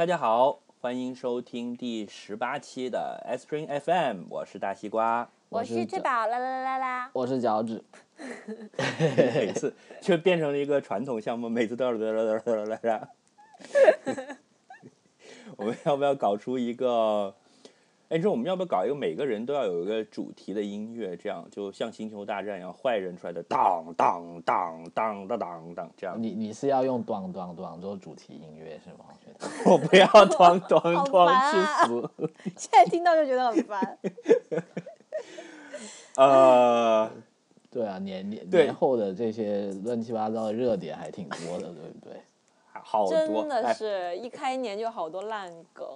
大家好，欢迎收听第十八期的 S Spring FM，我是大西瓜。我是吃饱啦啦啦啦，我是脚趾。每次就变成了一个传统项目，每次都要啦啦啦啦啦啦。我们要不要搞出一个？哎，你说我们要不要搞一个每个人都要有一个主题的音乐？这样就像星球大战一样，坏人出来的当当当当当当当这样。你你是要用当当当做主题音乐是吗？我 不要当当当，去死！现在听到就觉得很烦。呃，对啊，年年年后的这些乱七八糟的热点还挺多的，对不对？好多，真的是一开年就好多烂梗。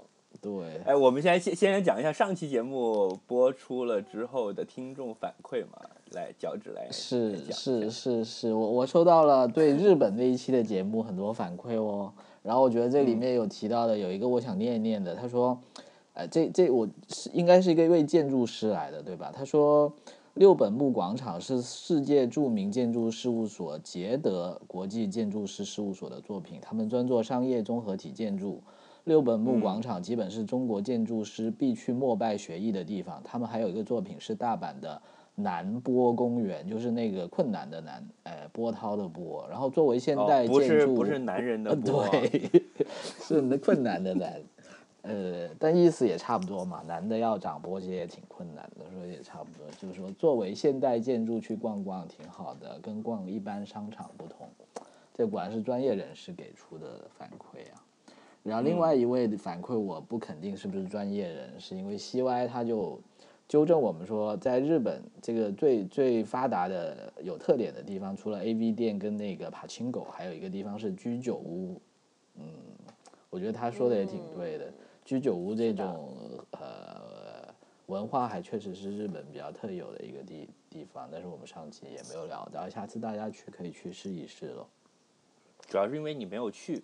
对，哎，我们现在先先来讲一下上期节目播出了之后的听众反馈嘛，来脚趾来是是是是，我我收到了对日本那一期的节目很多反馈哦，然后我觉得这里面有提到的有一个我想念一念的，他说，哎，这这我是应该是一个位建筑师来的对吧？他说六本木广场是世界著名建筑事务所捷德国际建筑师事务所的作品，他们专做商业综合体建筑。六本木广场基本是中国建筑师必去膜拜学艺的地方。他们还有一个作品是大阪的南波公园，就是那个困难的难，呃，波涛的波。然后作为现代建筑，不是不是男人的 波，对，是那困难的难。呃，但意思也差不多嘛，男的要长波其实也挺困难的，所以也差不多。就是说，作为现代建筑去逛逛挺好的，跟逛一般商场不同。这果然是专业人士给出的反馈啊。然后另外一位反馈我不肯定是不是专业人，是因为 C Y 他就纠正我们说，在日本这个最最发达的有特点的地方，除了 A V 店跟那个帕青狗，还有一个地方是居酒屋。嗯，我觉得他说的也挺对的，居酒屋这种呃文化还确实是日本比较特有的一个地地方，但是我们上期也没有聊到，下次大家去可以去试一试喽。主要是因为你没有去。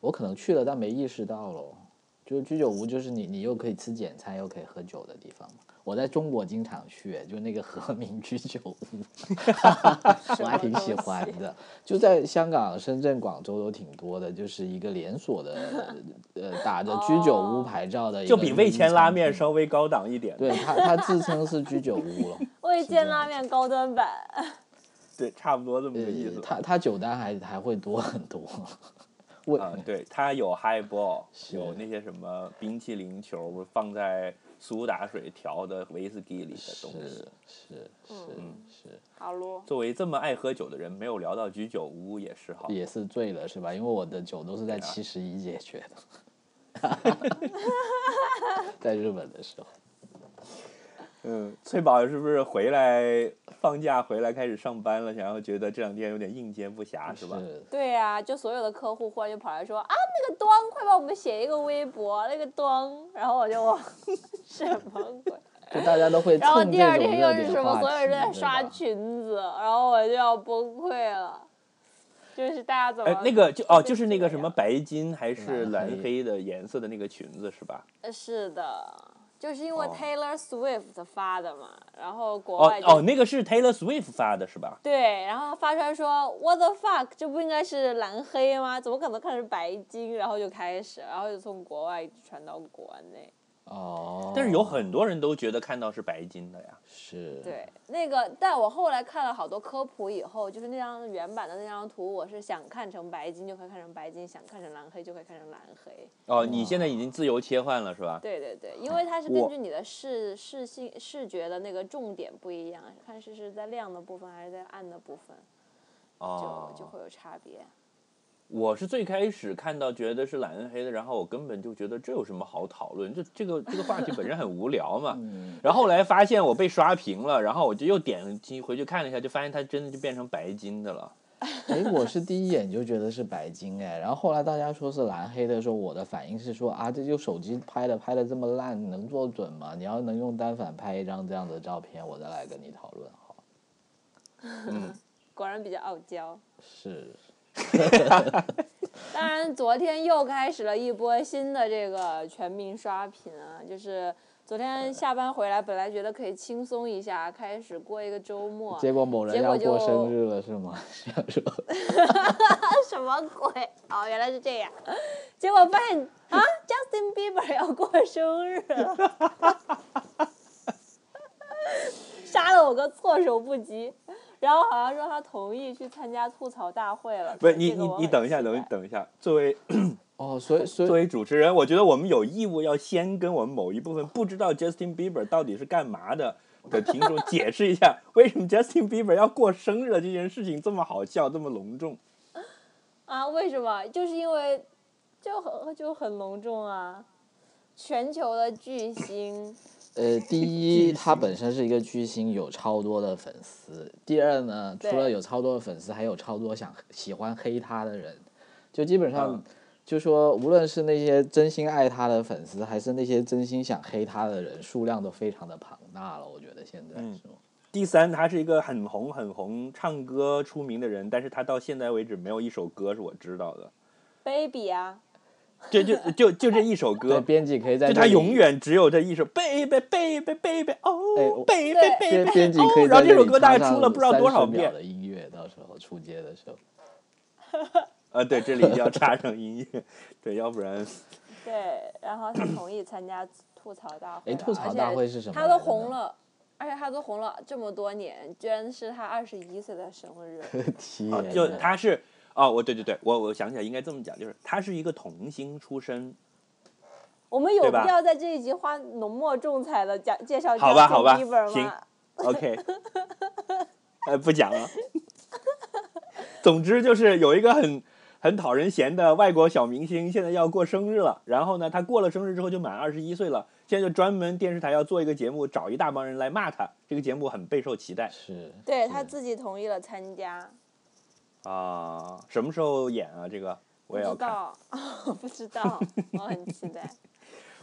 我可能去了，但没意识到喽。就是居酒屋，就是你你又可以吃简餐，又可以喝酒的地方嘛。我在中国经常去，就那个和民居酒屋，我还挺喜欢的。就在香港、深圳、广州都挺多的，就是一个连锁的，呃，打着居酒屋牌照的，就比味千拉面稍微高档一点。对他，他自称是居酒屋了。味千拉面高端版。对，差不多这么个意思。他他酒单还还会多很多。嗯，对，它有 high ball，有那些什么冰淇淋球放在苏打水调的威士忌里的东西，是是嗯是。好喽。作为这么爱喝酒的人，没有聊到居酒屋也是好。也是醉了是吧？因为我的酒都是在七十一解决的，在日本的时候。嗯，翠宝是不是回来放假回来开始上班了？然后觉得这两天有点应接不暇，是吧？对呀，就所有的客户忽然就跑来说啊，那个端，快帮我们写一个微博，那个端，然后我就 什么鬼？就大家都会。然后第二天又是什么？所有人都在刷裙子，然后我就要崩溃了。就是大家怎么？那个就哦，就是那个什么白金还是蓝黑的颜色的那个裙子是吧？呃，是的。就是因为 Taylor Swift 发的嘛，然后国外哦哦，那个是 Taylor Swift 发的是吧？对，然后发出来说 What the fuck，这不应该是蓝黑吗？怎么可能看成白金？然后就开始，然后就从国外传到国内。哦，但是有很多人都觉得看到是白金的呀。是。对，那个，但我后来看了好多科普以后，就是那张原版的那张图，我是想看成白金就可以看成白金，想看成蓝黑就可以看成蓝黑。哦，你现在已经自由切换了是吧？对对对，因为它是根据你的视视性视觉的那个重点不一样，看是是在亮的部分还是在暗的部分，就就会有差别。我是最开始看到觉得是蓝黑的，然后我根本就觉得这有什么好讨论？这这个这个话题本身很无聊嘛。然后后来发现我被刷屏了，然后我就又点击回去看了一下，就发现它真的就变成白金的了。哎，我是第一眼就觉得是白金哎，然后后来大家说是蓝黑的时候，我的反应是说啊，这就手机拍的拍的这么烂，能做准吗？你要能用单反拍一张这样的照片，我再来跟你讨论好。嗯，果然比较傲娇。是。当然，昨天又开始了一波新的这个全民刷屏啊，就是昨天下班回来，本来觉得可以轻松一下，开始过一个周末。结果某人要过生日了，是吗？什么鬼？哦，原来是这样。结果发现啊，Justin Bieber 要过生日了，杀了我个措手不及。然后好像说他同意去参加吐槽大会了。不是你你你等一下，等等一下，作为。哦，所以所以作为主持人，我觉得我们有义务要先跟我们某一部分不知道 Justin Bieber 到底是干嘛的的听众解释一下，为什么 Justin Bieber 要过生日这件事情这么好笑，这么隆重。啊，为什么？就是因为就很就很隆重啊，全球的巨星。呃，第 一，他本身是一个巨星，有超多的粉丝。第二呢，除了有超多的粉丝，还有超多想喜欢黑他的人，就基本上。就说，无论是那些真心爱他的粉丝，还是那些真心想黑他的人，数量都非常的庞大了。我觉得现在是第三，他是一个很红很红、唱歌出名的人，但是他到现在为止没有一首歌是我知道的。Baby 啊，就就就就这一首歌，编辑可以在就他永远只有这一首 Baby Baby Baby 哦，Baby Baby，编辑可以然后这首歌大概出了不知道多少遍的音乐，到时候出街的时候。呃，对，这里要插上音乐，对，要不然。对，然后他同意参加吐槽大会。哎，吐槽大会是什么？他都红了，而且他都红了这么多年，居然是他二十一岁的生日。天！就他是哦，我对对对，我我想起来应该这么讲，就是他是一个童星出身。我们有必要在这一集花浓墨重彩的讲介绍好吧，好吧，行，OK。呃，不讲了。总之就是有一个很。很讨人嫌的外国小明星，现在要过生日了。然后呢，他过了生日之后就满二十一岁了。现在就专门电视台要做一个节目，找一大帮人来骂他。这个节目很备受期待。是，对他自己同意了参加。啊，什么时候演啊？这个我也要看。不知道，我很期待。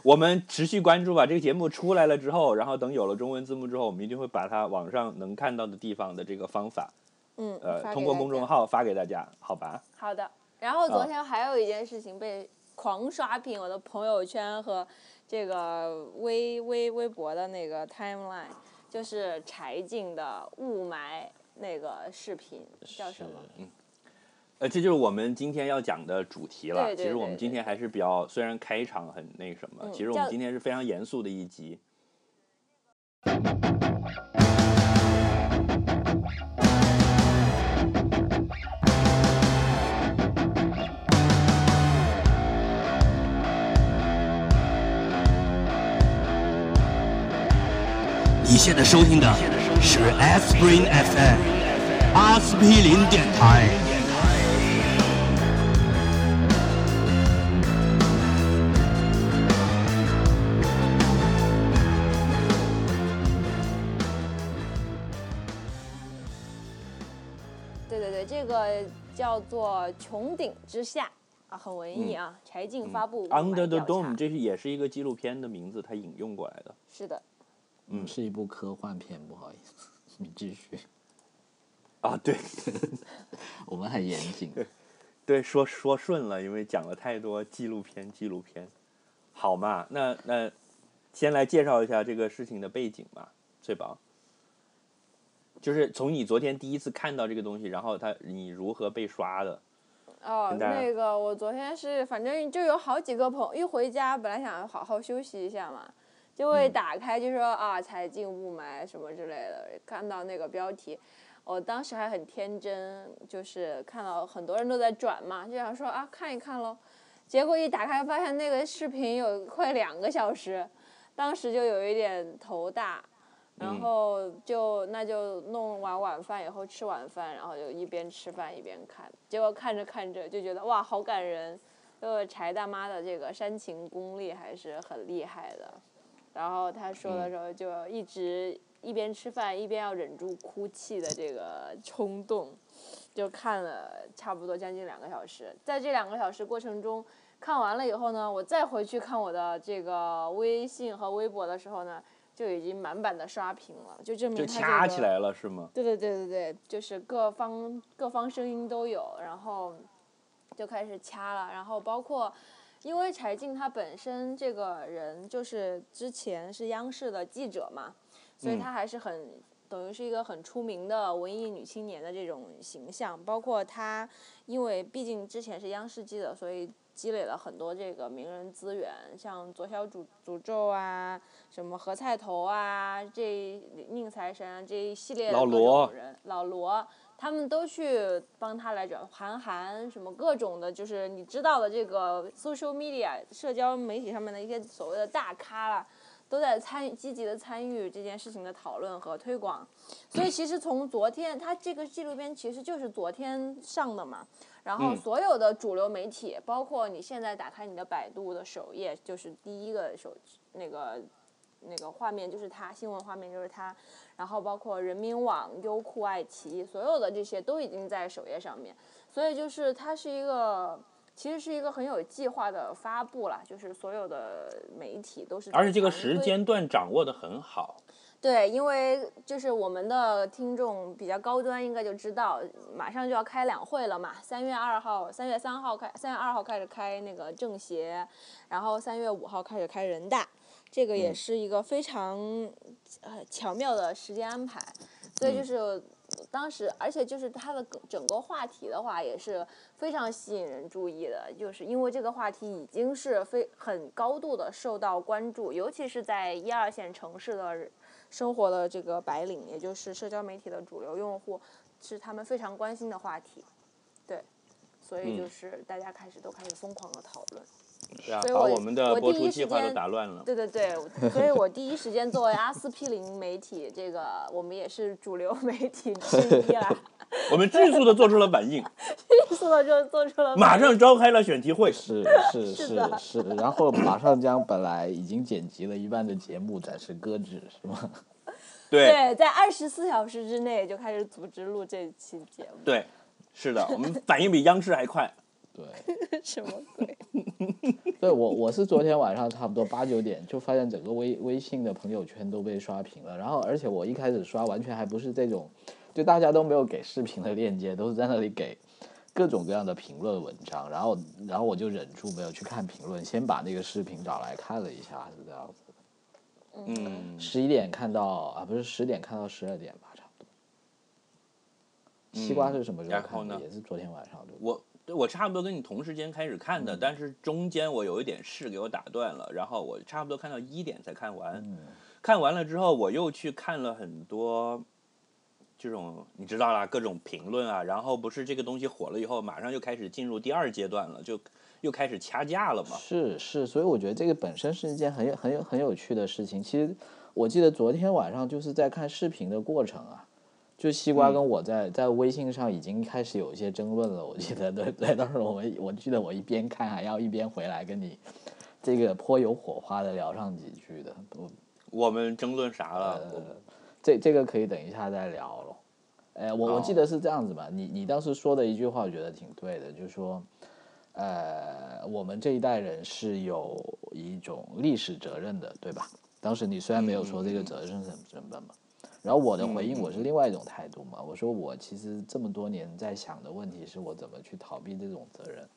我们持续关注吧。这个节目出来了之后，然后等有了中文字幕之后，我们一定会把它网上能看到的地方的这个方法，嗯，呃，通过公众号发给大家，好吧？好的。然后昨天还有一件事情被狂刷屏，我的朋友圈和这个微微微博的那个 timeline，就是柴静的雾霾那个视频，叫什么？嗯，呃，这就是我们今天要讲的主题了。其实我们今天还是比较，虽然开场很那什么，其实我们今天是非常严肃的一集。你现在收听的是 S Spring FM 阿司匹林电台。对对对，这个叫做《穹顶之下》啊，很文艺啊。柴静发布 Under the Dome，这是也是一个纪录片的名字，他引用过来的。是的。嗯，是一部科幻片，不好意思，你继续。啊，对，我们很严谨。对，说说顺了，因为讲了太多纪录片，纪录片，好嘛？那那先来介绍一下这个事情的背景吧，翠宝。就是从你昨天第一次看到这个东西，然后他你如何被刷的？哦，那个我昨天是反正就有好几个朋友，一回家本来想好好休息一下嘛。就会打开，就说啊，财经雾霾什么之类的。看到那个标题，我当时还很天真，就是看到很多人都在转嘛，就想说啊，看一看喽。结果一打开，发现那个视频有快两个小时，当时就有一点头大，然后就那就弄完晚饭以后吃晚饭，然后就一边吃饭一边看。结果看着看着就觉得哇，好感人，就柴大妈的这个煽情功力还是很厉害的。然后他说的时候，就一直一边吃饭一边要忍住哭泣的这个冲动，就看了差不多将近两个小时。在这两个小时过程中，看完了以后呢，我再回去看我的这个微信和微博的时候呢，就已经满版的刷屏了，就证明就掐起来了是吗？对对对对对，就是各方各方声音都有，然后就开始掐了，然后包括。因为柴静她本身这个人就是之前是央视的记者嘛，所以嗯她还是很、等于是一个很出名的文艺女青年的这种形象。包括她，因为毕竟之前是央视记者，所以积累了很多这个名人资源，像左小诅诅咒啊，什么何菜头啊，这宁财神啊这一系列的各老罗种人，老罗。他们都去帮他来转韩寒什么各种的，就是你知道的这个 social media 社交媒体上面的一些所谓的大咖啦，都在参与积极的参与这件事情的讨论和推广。所以其实从昨天，他这个纪录片其实就是昨天上的嘛，然后嗯所有的主流媒体，包括你现在打开你的百度的首页，就是第一个手那个那个画面就是它，新闻画面就是它，然后包括人民网、优酷、爱奇艺，所有的这些都已经在首页上面，所以就是它是一个。其实是一个很有计划的发布啦，就是所有的媒体都是而且这个时间段掌握的很好。对，因为就是我们的听众比较高端，应该就知道，马上就要开两会了嘛。三月二号、三月三号开，三月二号开始开那个政协，然后三月五号开始开人大，这个也嗯是一个非常呃巧妙的时间安排。所以嗯就是当时，而且就是它的整个话题的话，也是非常吸引人注意的，就是因为这个话题已经是非很高度的受到关注，尤其是在一二线城市的生活的这个白领，也就是社交媒体的主流用户，是他们非常关心的话题。对，所以就嗯是大家开始都开始疯狂的讨论。对啊，所以我把我们的播出计划都打乱了。对对对，所以我第一时间作为阿司匹林媒体，这个我们也是主流媒体之一啦，我们迅速的 做出了反应，迅速的就做出了马上召开了选题会。是 是是是然后马上将本来已经剪辑了一半的节目暂时搁置，是吗？对对，在二十四小时之内就开始组织录这期节目，对，是的，我们反应比央视还快。对，什么鬼？对我我是昨天晚上差不多八九点就发现整个微微信的朋友圈都被刷屏了，然后而且我一开始刷完全还不是这种，就大家都没有给视频的链接，都是在那里给各种各样的评论文章，然后然后我就忍住没有去看评论，先把那个视频找来看了一下，是这样子。嗯，十一点看到啊，不是十点看到十二点吧，差不多。西瓜是什么时候看的？呢也是昨天晚上的？我对我差不多跟你同时间开始看的，但是中间我有一点事给我打断了，然后我差不多看到一点才看完。看完了之后，我又去看了很多这种你知道啦，各种评论啊，然后不是这个东西火了以后，马上就开始进入第二阶段了，就又开始掐架了嘛。是是，所以我觉得这个本身是一件很有很有很有趣的事情。其实我记得昨天晚上就是在看视频的过程啊，就西瓜跟我在、在微信上已经开始有一些争论了。我记得对对，当时我们我记得我一边看还要一边回来跟你这个颇有火花的聊上几句的。我我们争论啥了？我这这个可以等一下再聊了。哎，我我记得是这样子吧，你你当时说的一句话，我觉得挺对的，就是说，呃，我们这一代人是有一种历史责任的，对吧？当时你虽然没有说这个责任是什么什么嘛，然后我的回应我是另外一种态度嘛，我说我其实这么多年在想的问题是我怎么去逃避这种责任。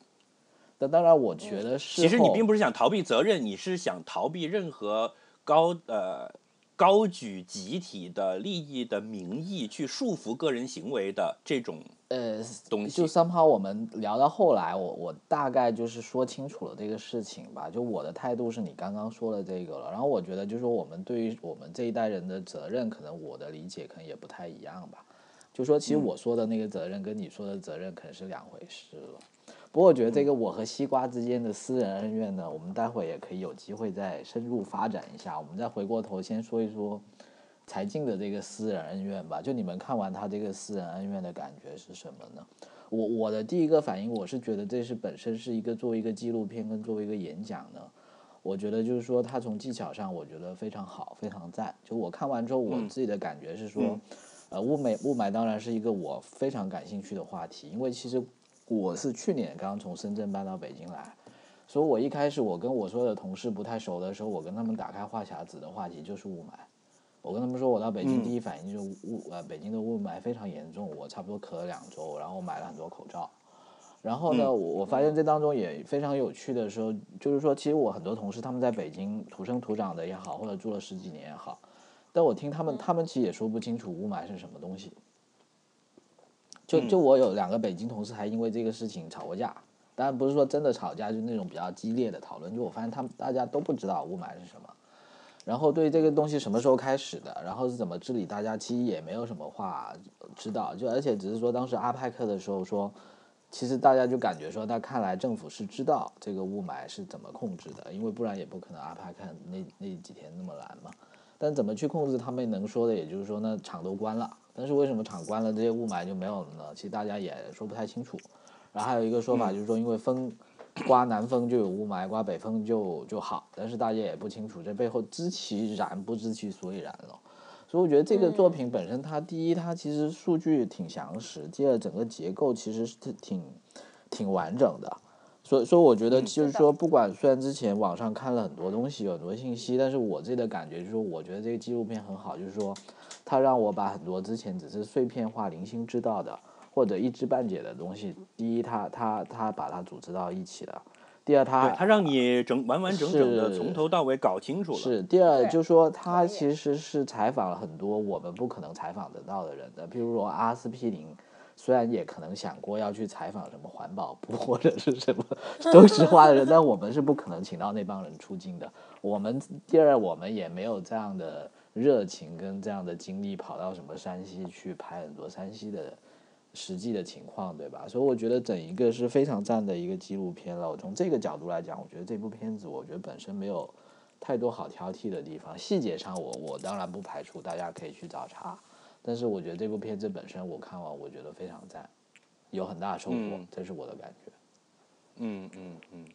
那当然，我觉得是。其实你并不是想逃避责任，你是想逃避任何高呃高举集体的利益的名义去束缚个人行为的这种呃，东西就。somehow 我们聊到后来，我我大概就是说清楚了这个事情吧。就我的态度是你刚刚说的这个了，然后我觉得就是说我们对于我们这一代人的责任，可能我的理解可能也不太一样吧。就说其实我说的那个责任跟你说的责任可能是两回事了。不过我觉得这个我和西瓜之间的私人恩怨呢，我们待会也可以有机会再深入发展一下。我们再回过头先说一说柴静的这个私人恩怨吧。就你们看完他这个私人恩怨的感觉是什么呢？我我的第一个反应，我是觉得这是本身是一个作为一个纪录片跟作为一个演讲呢，我觉得就是说他从技巧上我觉得非常好，非常赞。就我看完之后，我自己的感觉是说，呃，雾霾雾霾当然是一个我非常感兴趣的话题，因为其实我是去年刚从深圳搬到北京来，所以我一开始我跟我所有的同事不太熟的时候，我跟他们打开话匣子的话题就是雾霾。我跟他们说，我到北京第一反应就是雾呃，北京的雾霾非常严重，我差不多咳了两周，然后我买了很多口罩，然后呢，我我发现这当中也非常有趣的时候，就是说，其实我很多同事他们在北京土生土长的也好，或者住了十几年也好，但我听他们，他们其实也说不清楚雾霾是什么东西。就就我有两个北京同事还因为这个事情吵过架，当然不是说真的吵架，就那种比较激烈的讨论。就我发现他们大家都不知道雾霾是什么，然后对这个东西什么时候开始的，然后是怎么治理，大家其实也没有什么话知道。就而且只是说当时阿派克的时候说。其实大家就感觉说，那看来政府是知道这个雾霾是怎么控制的，因为不然也不可能阿派克那那几天那么蓝嘛。但怎么去控制，他们能说的，也就是说，那厂都关了。但是为什么厂关了，这些雾霾就没有了呢？其实大家也说不太清楚。然后还有一个说法就是说，因为风刮南风就有雾霾，刮北风就就好。但是大家也不清楚这背后知其然不知其所以然了。所以我觉得这个作品本身，它第一，它其实数据挺详实；第二，整个结构其实是挺挺完整的。所以，所以我觉得就是说，不管虽然之前网上看了很多东西，有很多信息，但是我自己的感觉就是说，我觉得这个纪录片很好，就是说，它让我把很多之前只是碎片化、零星知道的或者一知半解的东西，第一，他他他把它组织到一起了。第二，他他让你整完完整整的从头到尾搞清楚了。是第二，就说他其实是采访了很多我们不可能采访得到的人的，比如说阿司匹林，虽然也可能想过要去采访什么环保部或者是什么 都市化的人，但我们是不可能请到那帮人出镜的。我们第二，我们也没有这样的热情跟这样的精力跑到什么山西去拍很多山西的。实际的情况，对吧？所以我觉得整一个是非常赞的一个纪录片了。我从这个角度来讲，我觉得这部片子，我觉得本身没有太多好挑剔的地方。细节上，我我当然不排除大家可以去找茬，但是我觉得这部片子本身，我看完我觉得非常赞，有很大收获，这是我的感觉。嗯嗯嗯。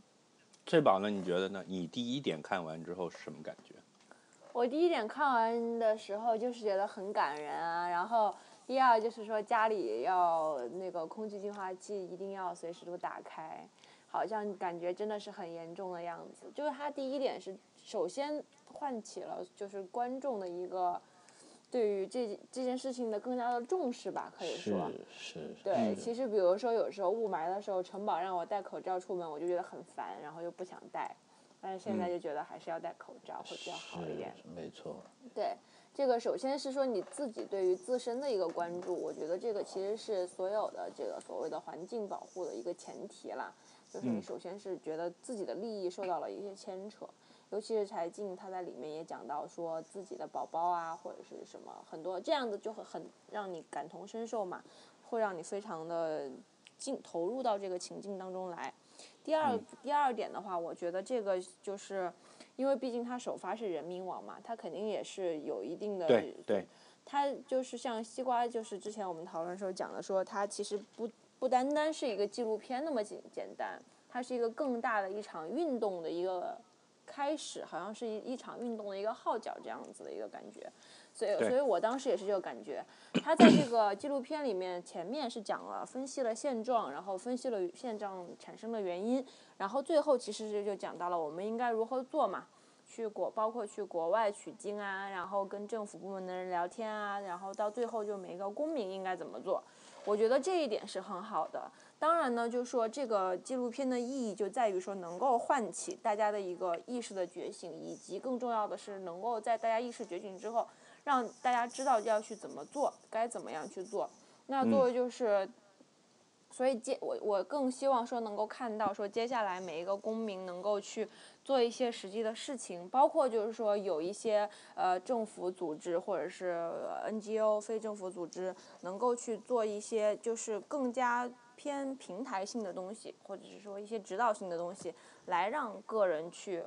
翠宝呢？你觉得呢？你第一点看完之后是什么感觉？我第一点看完的时候就是觉得很感人啊，然后。第二就是说家里要那个空气净化器一定要随时都打开，好像感觉真的是很严重的样子。就是他第一点是首先唤起了就是观众的一个对于这这件事情的更加的重视吧，可以说。是是。对，其实比如说有时候雾霾的时候，城堡让我戴口罩出门，我就觉得很烦，然后又不想戴，但是现在就觉得还是要戴口罩会比较好一点。没错。对。这个首先是说你自己对于自身的一个关注，我觉得这个其实是所有的这个所谓的环境保护的一个前提啦。就是你首先是觉得自己的利益受到了一些牵扯，尤其是柴静她在里面也讲到说自己的宝宝啊或者是什么很多这样的就会很让你感同身受嘛，会让你非常的进投入到这个情境当中来。第二第二点的话，我觉得这个就是。因为毕竟它首发是人民网嘛，它肯定也是有一定的。对对。它就是像西瓜，就是之前我们讨论时候讲的，说它其实不不单单是一个纪录片那么简简单，它是一个更大的一场运动的一个开始，好像是一一场运动的一个号角这样子的一个感觉。所以，所以我当时也是这个感觉。他在这个纪录片里面前面是讲了分析了现状，然后分析了现状产生的原因。然后最后其实是就讲到了我们应该如何做嘛，去国包括去国外取经啊，然后跟政府部门的人聊天啊，然后到最后就每一个公民应该怎么做，我觉得这一点是很好的。当然呢，就说这个纪录片的意义就在于说能够唤起大家的一个意识的觉醒，以及更重要的是能够在大家意识觉醒之后，让大家知道要去怎么做，该怎么样去做。那作为就是。所以接我我更希望说能够看到说接下来每一个公民能够去做一些实际的事情，包括就是说有一些呃政府组织或者是 NGO 非政府组织能够去做一些就是更加偏平台性的东西，或者是说一些指导性的东西，来让个人去。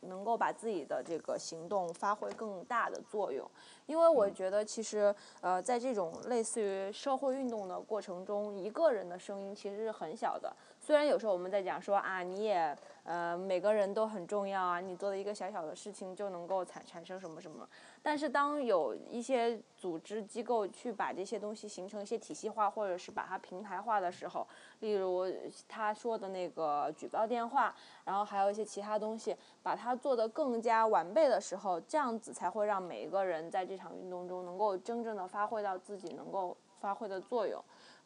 能够把自己的这个行动发挥更大的作用，因为我觉得其实呃，在这种类似于社会运动的过程中，一个人的声音其实是很小的。虽然有时候我们在讲说啊，你也。呃，每个人都很重要啊！你做的一个小小的事情就能够产产生什么什么。但是当有一些组织机构去把这些东西形成一些体系化，或者是把它平台化的时候，例如他说的那个举报电话，然后还有一些其他东西，把它做得更加完备的时候，这样子才会让每一个人在这场运动中能够真正的发挥到自己能够发挥的作用。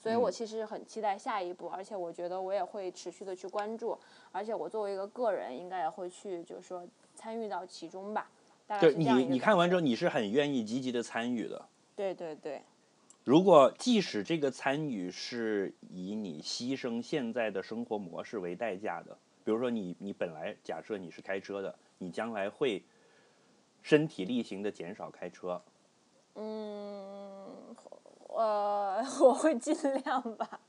所以我其实很期待下一步，而且我觉得我也会持续的去关注，而且我作为一个个人，应该也会去就是说参与到其中吧。大概就你你看完之后，你是很愿意积极的参与的。对对对，如果即使这个参与是以你牺牲现在的生活模式为代价的，比如说你你本来假设你是开车的，你将来会身体力行的减少开车，嗯，呃，我会尽量吧。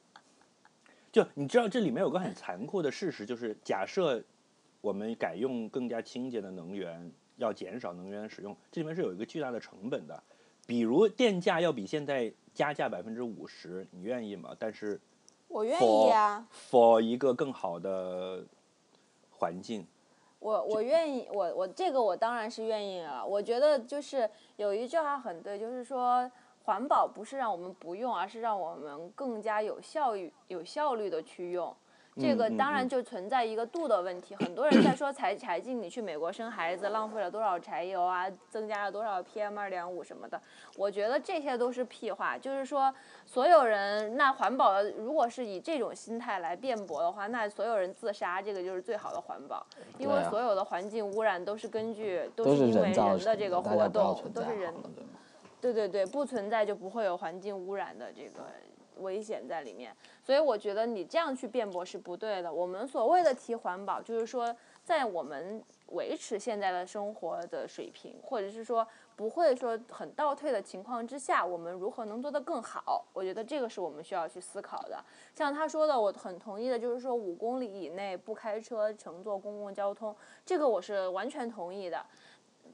就你知道这里面有个很残酷的事实，就是假设我们改用更加清洁的能源，要减少能源使用，这里面是有一个巨大的成本的。比如电价要比现在加价百分之五十，你愿意吗？但是我愿意啊，for 一个更好的环境，我我愿意，我我这个我当然是愿意了。我觉得就是有一句话很对，就是说环保不是让我们不用，而是让我们更加有效率、有效率的去用。这个当然嗯就存在一个度的问题。很多人在说柴柴静，你去美国生孩子浪费了多少柴油啊，增加了多少 PM 二点五什么的。我觉得这些都是屁话。就是说，所有人那环保的，如果是以这种心态来辩驳的话，那所有人自杀，这个就是最好的环保。因为所有的环境污染都是根据都都是是因为人的这个活动，都是人对对对，不存在就不会有环境污染的这个危险在里面。所以我觉得你这样去辩驳是不对的。我们所谓的提环保，就是说在我们维持现在的生活的水平，或者是说不会说很倒退的情况之下，我们如何能做得更好？我觉得这个是我们需要去思考的。像他说的，我很同意的，就是说五公里以内不开车乘坐公共交通，这个我是完全同意的。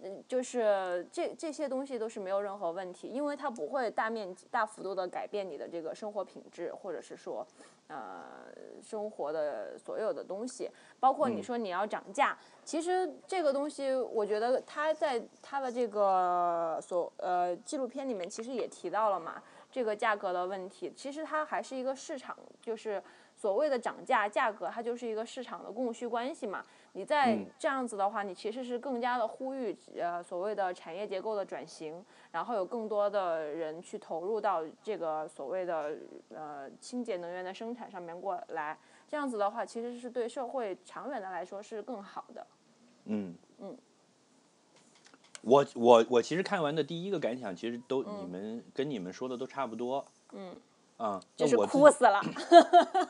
嗯，就是这这些东西都是没有任何问题，因为它不会大面积、大幅度的改变你的这个生活品质，或者是说，呃，生活的所有的东西，包括你说你要涨价，其实这个东西，我觉得他在他的这个所呃纪录片里面其实也提到了嘛，这个价格的问题，其实它还是一个市场，就是所谓的涨价价格，它就是一个市场的供需关系嘛。你在嗯这样子的话，你其实是更加的呼吁呃所谓的产业结构的转型，然后有更多的人去投入到这个所谓的呃清洁能源的生产上面过来。这样子的话，其实是对社会长远的来说是更好的。嗯嗯。我我我其实看完的第一个感想，其实都、你们跟你们说的都差不多。嗯。啊，就是哭死了，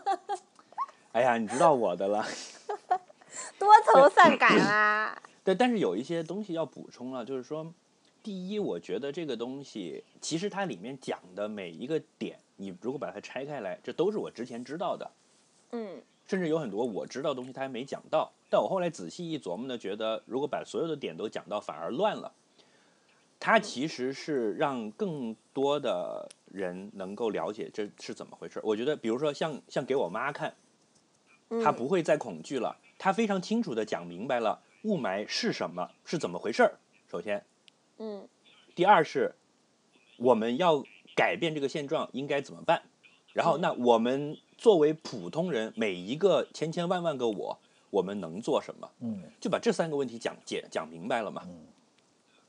哎呀，你知道我的了。多愁善感啊！对，但是有一些东西要补充了，就是说，第一，我觉得这个东西其实它里面讲的每一个点，你如果把它拆开来，这都是我之前知道的，嗯甚至有很多我知道的东西他还没讲到。但我后来仔细一琢磨呢，觉得如果把所有的点都讲到，反而乱了。它其实是让更多的人能够了解这是怎么回事。我觉得，比如说像像给我妈看，嗯，她不会再恐惧了，她非常清楚的讲明白了雾霾是什么，是怎么回事儿。首先，嗯第二是我们要改变这个现状应该怎么办？然后，嗯那我们作为普通人，每一个千千万万个我，我们能做什么？嗯就把这三个问题讲解讲明白了嘛，嗯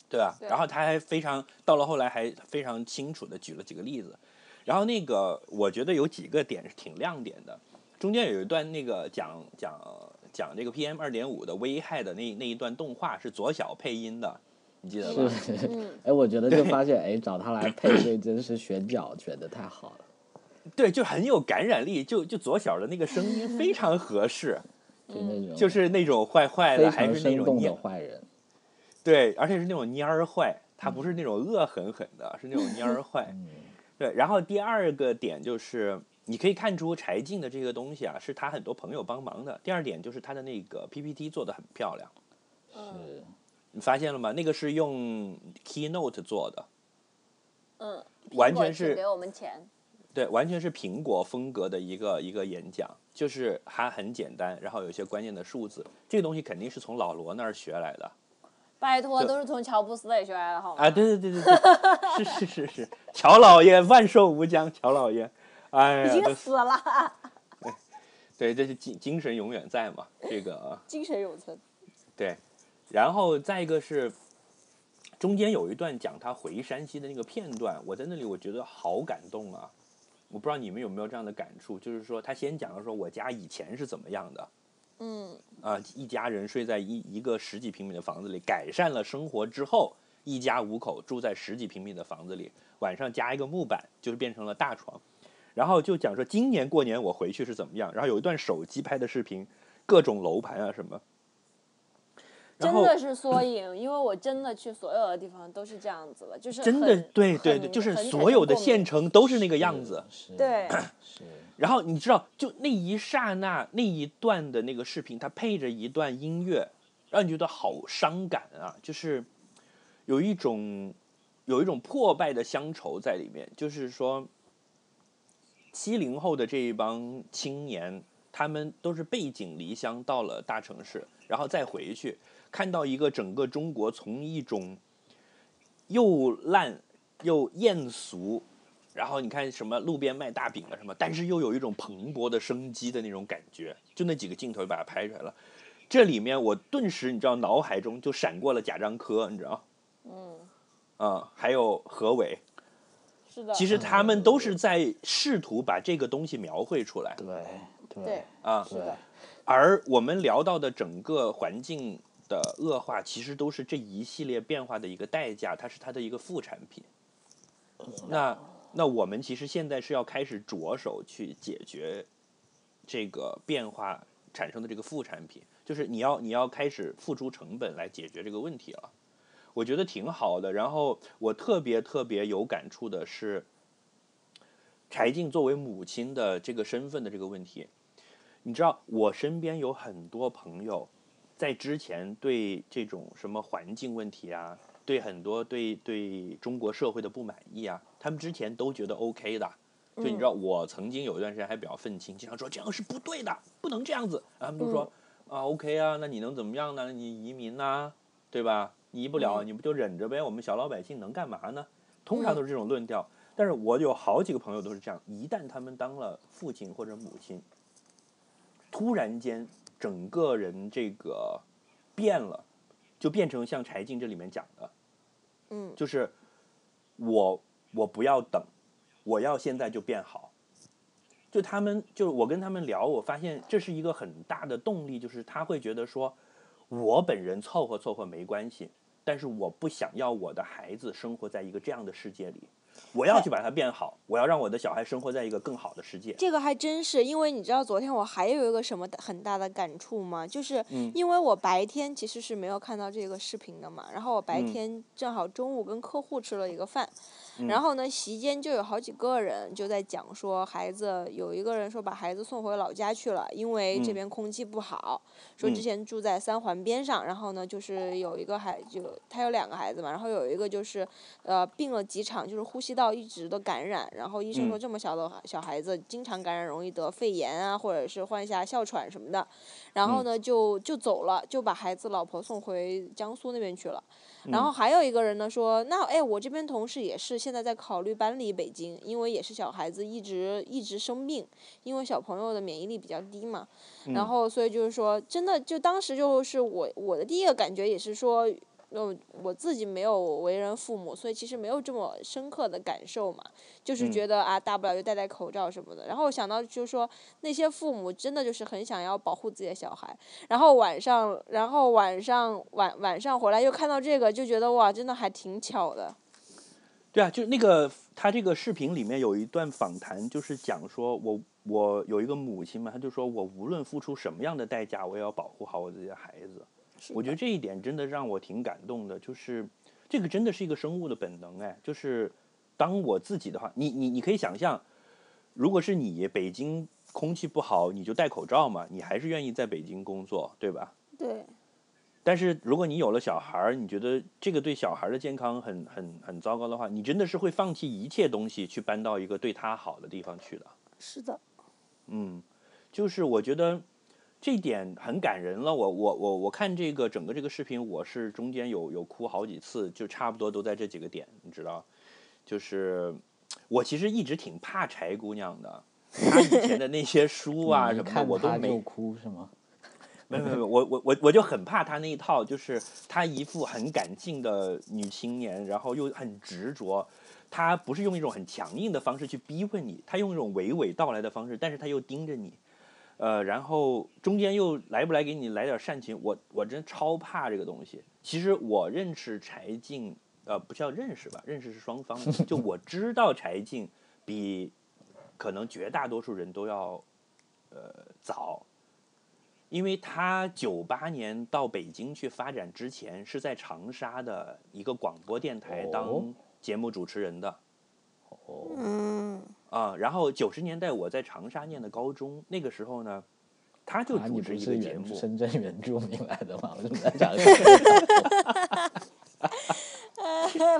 对吧？对然后他还非常到了后来还非常清楚的举了几个例子，然后那个我觉得有几个点是挺亮点的，中间有一段那个讲讲讲这个 PM 二点五的危害的那那一段动画是左小配音的，你记得吧？是，嗯，哎，我觉得就发现，哎，找他来配 对真是选角选的太好了，对，就很有感染力，就就左小的那个声音非常合适，就那种就是那种坏坏的，还是那种蔫坏人，对，而且是那种蔫儿坏，他不是那种恶狠狠的，是那种蔫儿坏。嗯。对，然后第二个点就是，你可以看出柴静的这个东西啊，是他很多朋友帮忙的。第二点就是他的那个 PPT 做的很漂亮，是你发现了吗？那个是用 Keynote 做的，嗯，完全是给我们钱。对，完全是苹果风格的一个一个演讲，就是还很简单，然后有一些关键的数字，这个东西肯定是从老罗那儿学来的拜托，都是从乔布斯那里学来的，好吗？啊！对对对对对，是是是是，乔老爷万寿无疆，乔老爷，哎呀，已经死了，对，这是精精神永远在嘛，这个精神永存。对，然后再一个是中间有一段讲他回山西的那个片段，我在那里我觉得好感动啊，我不知道你们有没有这样的感触，就是说他先讲了说我家以前是怎么样的，嗯啊，一家人睡在一一个十几平米的房子里，改善了生活之后，一家五口住在十几平米的房子里，晚上加一个木板，就是变成了大床。然后就讲说今年过年我回去是怎么样，然后有一段手机拍的视频，各种楼盘啊什么。真的是缩影，因为我真的去所有的地方都是这样子了，就是真的对对对，就是所有的县城都是那个样子。对是，然后你知道，就那一刹那那一段的那个视频，它配着一段音乐，让你觉得好伤感啊！就是有一种有一种破败的乡愁在里面。就是说，七零后的这一帮青年，他们都是背井离乡到了大城市，然后再回去，看到一个整个中国从一种又烂又艳俗，然后你看什么路边卖大饼的什么，但是又有一种蓬勃的生机的那种感觉，就那几个镜头就把它拍出来了。这里面我顿时你知道脑海中就闪过了贾樟柯，你知道，嗯，啊、还有何伟，是的，其实他们都是在试图把这个东西描绘出来对对对啊。是的，而我们聊到的整个环境的恶化，其实都是这一系列变化的一个代价，它是它的一个副产品。那那我们其实现在是要开始着手去解决这个变化产生的这个副产品，就是你要你要开始付出成本来解决这个问题了。我觉得挺好的。然后我特别特别有感触的是，柴静作为母亲的这个身份的这个问题。你知道，我身边有很多朋友，在之前对这种什么环境问题啊，对很多对对中国社会的不满意啊，他们之前都觉得 OK 的。就你知道，我曾经有一段时间还比较愤青，经常说这样是不对的，不能这样子。他们就说、啊 OK 啊，那你能怎么样呢？你移民呐、对吧？你移不了，你不就忍着呗？我们小老百姓能干嘛呢？通常都是这种论调。但是我有好几个朋友都是这样，一旦他们当了父亲或者母亲，突然间整个人这个变了，就变成像柴静这里面讲的，嗯就是我我不要等，我要现在就变好。就他们，就是我跟他们聊，我发现这是一个很大的动力，就是他会觉得说，我本人凑合凑合没关系，但是我不想要我的孩子生活在一个这样的世界里，我要去把它变好，我要让我的小孩生活在一个更好的世界。这个还真是，因为你知道昨天我还有一个什么很大的感触吗？就是嗯因为我白天其实是没有看到这个视频的嘛，然后我白嗯天正好中午跟客户吃了一个饭，嗯然后呢席间就有好几个人就在讲说孩子有一个人说把孩子送回老家去了，因为这嗯。边空气不好，说之嗯前住在三环边上，然后呢就是有一个孩就他有两个孩子嘛，然后有一个就是呃病了几场，就是呼吸道一直的感染，然后医生说嗯。这么小的小孩子经常感染容易得肺炎啊，或者是患下哮喘什么的，然后嗯。呢就就走了，就把孩子老婆送回江苏那边去了。然后嗯还有一个人呢说，那哎，我这边同事也是现在在考虑搬离北京，因为也是小孩子一直一直生病，因为小朋友的免疫力比较低嘛。然嗯后所以就是说，真的就当时就是我我的第一个感觉也是说。呃，我自己没有为人父母，所以其实没有这么深刻的感受嘛，就是嗯觉得啊，大不了就戴戴口罩什么的。然后我想到就是说，那些父母真的就是很想要保护自己的小孩，然后晚上，然后晚上晚晚上回来又看到这个，就觉得哇，真的还挺巧的。对啊，就那个他这个视频里面有一段访谈，就是讲说我我有一个母亲嘛，他就说我无论付出什么样的代价，我也要保护好我自己的孩子。我觉得这一点真的让我挺感动的，就是这个真的是一个生物的本能哎，就是当我自己的话，你你你可以想象，如果是你北京空气不好，你就戴口罩嘛，你还是愿意在北京工作，对吧？对，但是如果你有了小孩儿，你觉得这个对小孩的健康很很很糟糕的话，你真的是会放弃一切东西去搬到一个对他好的地方去的。是的，嗯，就是我觉得这点很感人了。我我我我看这个整个这个视频，我是中间有有哭好几次，就差不多都在这几个点，你知道？就是我其实一直挺怕柴姑娘的，她以前的那些书啊 什么的看我都没有哭是吗？没有没有，没我我我我就很怕她那一套，就是她一副很感性的女青年，然后又很执着，她不是用一种很强硬的方式去逼问你，她用一种娓娓道来的方式，但是她又盯着你，呃，然后中间又来不来给你来点煽情，我我真超怕这个东西。其实我认识柴静，呃，不叫认识吧，认识是双方的，就我知道柴静比可能绝大多数人都要呃早。因为他九八年到北京去发展之前，是在长沙的一个广播电台当节目主持人的。哦，嗯，啊，然后九十年代我在长沙念的高中，那个时候呢，他就啊，你主持一个节目。深圳原住民来的吗？我怎么在讲？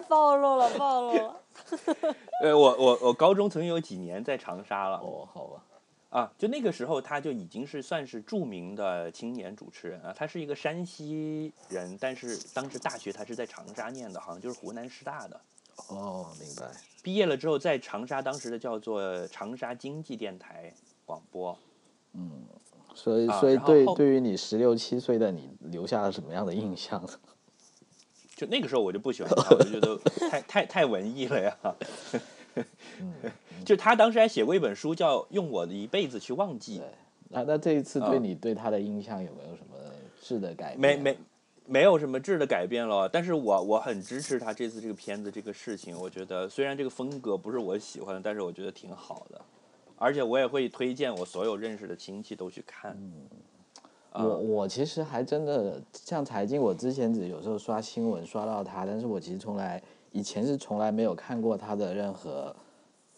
暴露了，暴露了。呃，我我我高中曾经有几年在长沙了。哦，好吧，啊，就那个时候他就已经是算是著名的青年主持人啊。他是一个山西人，但是当时大学他是在长沙念的，好像就是湖南师大的。哦，明白。毕业了之后，在长沙当时的叫做长沙经济电台广播。嗯所以，所以对对于你十六七岁的你留下了什么样的印象？就那个时候我就不喜欢他，我就觉得太太太文艺了呀。就他当时还写过一本书，叫《用我的一辈子去忘记》。那那这一次对啊你对他的印象有没有什么质的改变？没没没有什么质的改变了，但是我我很支持他这次这个片子这个事情。我觉得虽然这个风格不是我喜欢的，但是我觉得挺好的，而且我也会推荐我所有认识的亲戚都去看。嗯我我其实还真的像财经，我之前只有时候刷新闻刷到他，但是我其实从来以前是从来没有看过他的任何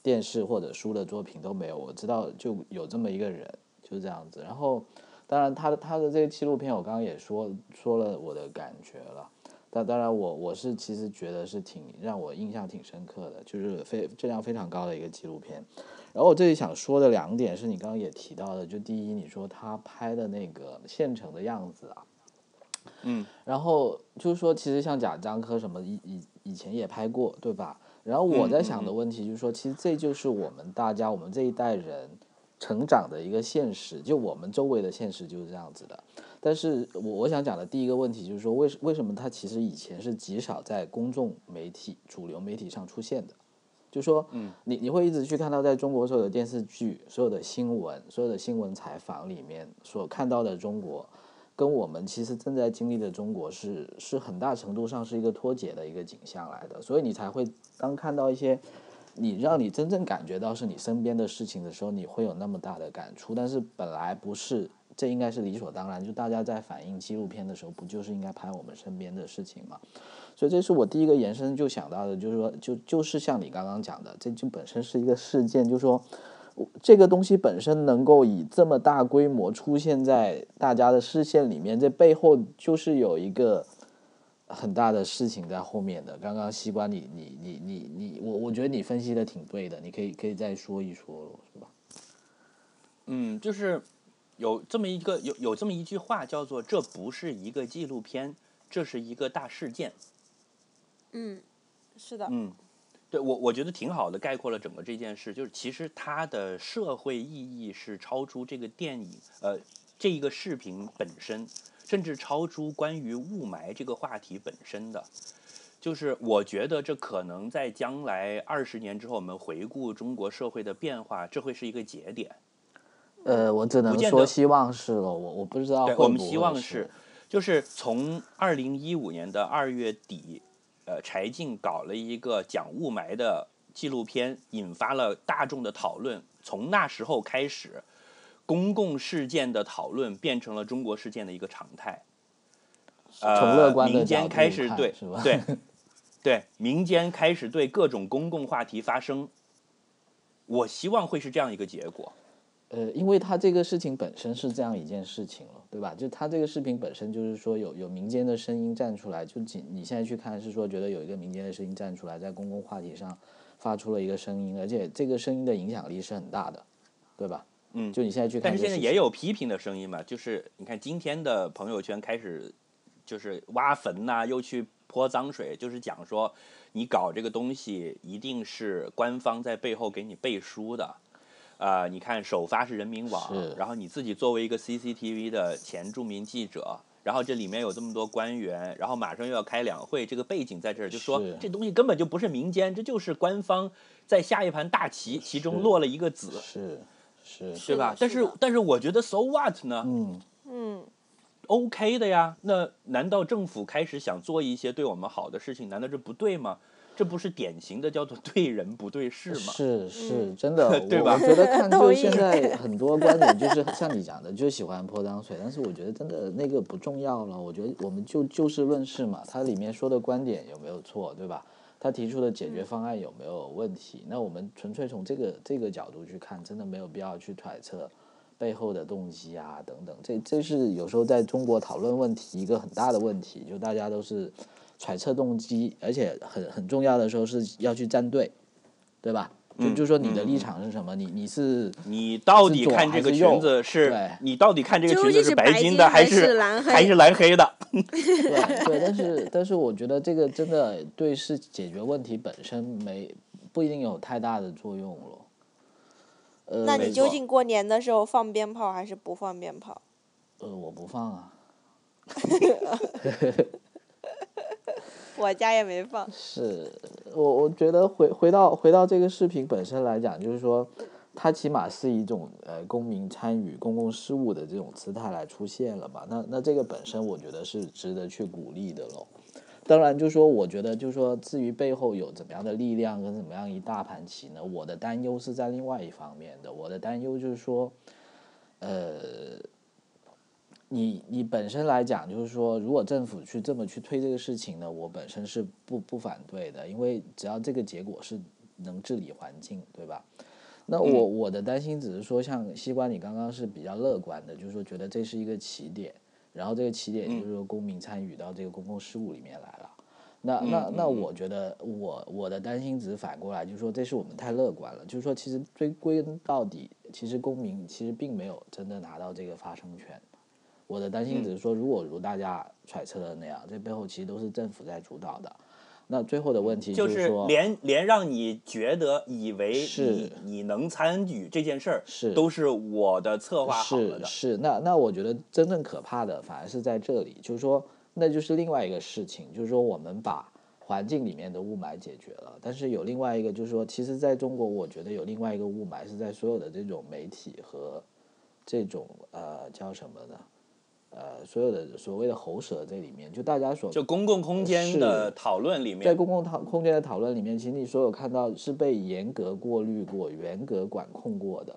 电视或者书的作品都没有。我知道就有这么一个人，就是这样子。然后当然他的他的这个纪录片，我刚刚也说说了我的感觉了。但当然我我是其实觉得是挺让我印象挺深刻的，就是非质量非常高的一个纪录片。然后我这里想说的两点是你刚刚也提到的，就第一，你说他拍的那个县城的样子啊，嗯，然后就是说，其实像贾樟柯什么以以以前也拍过，对吧？然后我在想的嗯问题就是说，其实这就是我们大家我们这一代人成长的一个现实，就我们周围的现实就是这样子的。但是我我想讲的第一个问题就是说，为什为什么他其实以前是极少在公众媒体、主流媒体上出现的？就说，嗯，你你会一直去看到，在中国所有的电视剧、所有的新闻、所有的新闻采访里面所看到的中国，跟我们其实正在经历的中国是是很大程度上是一个脱节的一个景象来的，所以你才会当看到一些你让你真正感觉到是你身边的事情的时候，你会有那么大的感触，但是本来不是，这应该是理所当然，就大家在反映纪录片的时候，不就是应该拍我们身边的事情吗？所以这是我第一个延伸就想到的，就是说，就就是像你刚刚讲的，这就本身是一个事件，就是说，这个东西本身能够以这么大规模出现在大家的视线里面，这背后就是有一个很大的事情在后面的。刚刚西瓜你你你你你，我我觉得你分析的挺对的，你可以可以再说一说，是吧？嗯，就是有这么一个有有这么一句话叫做“这不是一个纪录片，这是一个大事件”。嗯，是的，嗯，对我我觉得挺好的，概括了整个这件事。就是其实它的社会意义是超出这个电影呃这一个视频本身，甚至超出关于雾霾这个话题本身的。就是我觉得这可能在将来二十年之后，我们回顾中国社会的变化，这会是一个节点。呃，我只能说希望是了，我我不知道我们希望是，就是从二零一五年的二月底，呃，柴静搞了一个讲雾霾的纪录片，引发了大众的讨论。从那时候开始，公共事件的讨论变成了中国事件的一个常态。呃，从乐观的民间开始对是吧对 对，民间开始对各种公共话题发声。我希望会是这样一个结果。呃，因为他这个事情本身是这样一件事情了，对吧？就他这个视频本身就是说有有民间的声音站出来，就仅你现在去看是说觉得有一个民间的声音站出来，在公共话题上发出了一个声音，而且这个声音的影响力是很大的，对吧？嗯，就你现在去看但是现在也有批评的声音嘛，就是你看今天的朋友圈开始就是挖坟呐、又去泼脏水，就是讲说你搞这个东西一定是官方在背后给你背书的。呃，你看首发是人民网，然后你自己作为一个 CCTV 的前著名记者，然后这里面有这么多官员，然后马上又要开两会，这个背景在这儿，就说这东西根本就不是民间，这就是官方在下一盘大棋，其中落了一个子，是是，对吧？但是是但是我觉得 so what 呢？嗯，嗯，OK 的呀，那难道政府开始想做一些对我们好的事情，难道这不对吗？这不是典型的叫做对人不对事吗？是是嗯真的，对吧我我觉得看 就现在 很多观点就是像你讲的，就喜欢泼脏水，但是我觉得真的那个不重要了。我觉得我们就就事论事嘛，它里面说的观点有没有错，对吧？他提出的解决方案有没有问题？那我们纯粹从这个这个角度去看，真的没有必要去揣测背后的动机啊等等。这这是有时候在中国讨论问题一个很大的问题，就大家都是揣测动机，而且很很重要的时候是要去站队，对吧？就嗯就说你的立场是什么？你你是你到底看这个裙子是？你到底看这个裙子是白白金的还是蓝黑？还是蓝黑的？对对，但是但是我觉得这个真的对是解决问题本身没不一定有太大的作用了。呃，那你究竟过年的时候放鞭炮还是不放鞭炮？呃我不放啊，我家也没放。是我我觉得回回到回到这个视频本身来讲，就是说，它起码是一种呃公民参与公共事务的这种姿态来出现了嘛。那那这个本身我觉得是值得去鼓励的喽。当然，就说，我觉得就是说，至于背后有怎么样的力量跟怎么样一大盘棋呢？我的担忧是在另外一方面的。我的担忧就是说，呃，你你本身来讲，就是说，如果政府去这么去推这个事情呢，我本身是不不反对的，因为只要这个结果是能治理环境，对吧？那我我的担心只是说，像西瓜，你刚刚是比较乐观的，就是说觉得这是一个起点，然后这个起点就是说公民参与到这个公共事务里面来了。那那那我觉得我我的担心只是反过来，就是说这是我们太乐观了，就是说其实追归根到底，其实公民其实并没有真的拿到这个发声权。我的担心只是说，如果如大家揣测的那样，这背后其实都是政府在主导的。那最后的问题就是是说，连连让你觉得以为是你你能参与这件事儿，是都是我的策划好了的。是是，那那我觉得真正可怕的反而是在这里，就是说，那就是另外一个事情，就是说我们把环境里面的雾霾解决了，但是有另外一个，就是说，其实在中国，我觉得有另外一个雾霾是在所有的这种媒体和这种呃叫什么呢？呃，所有的所谓的喉舌这里面，就大家所就公共空间的讨论里面在，公共讨空间的讨论里面，其实你所有看到是被严格过滤过、严格管控过的。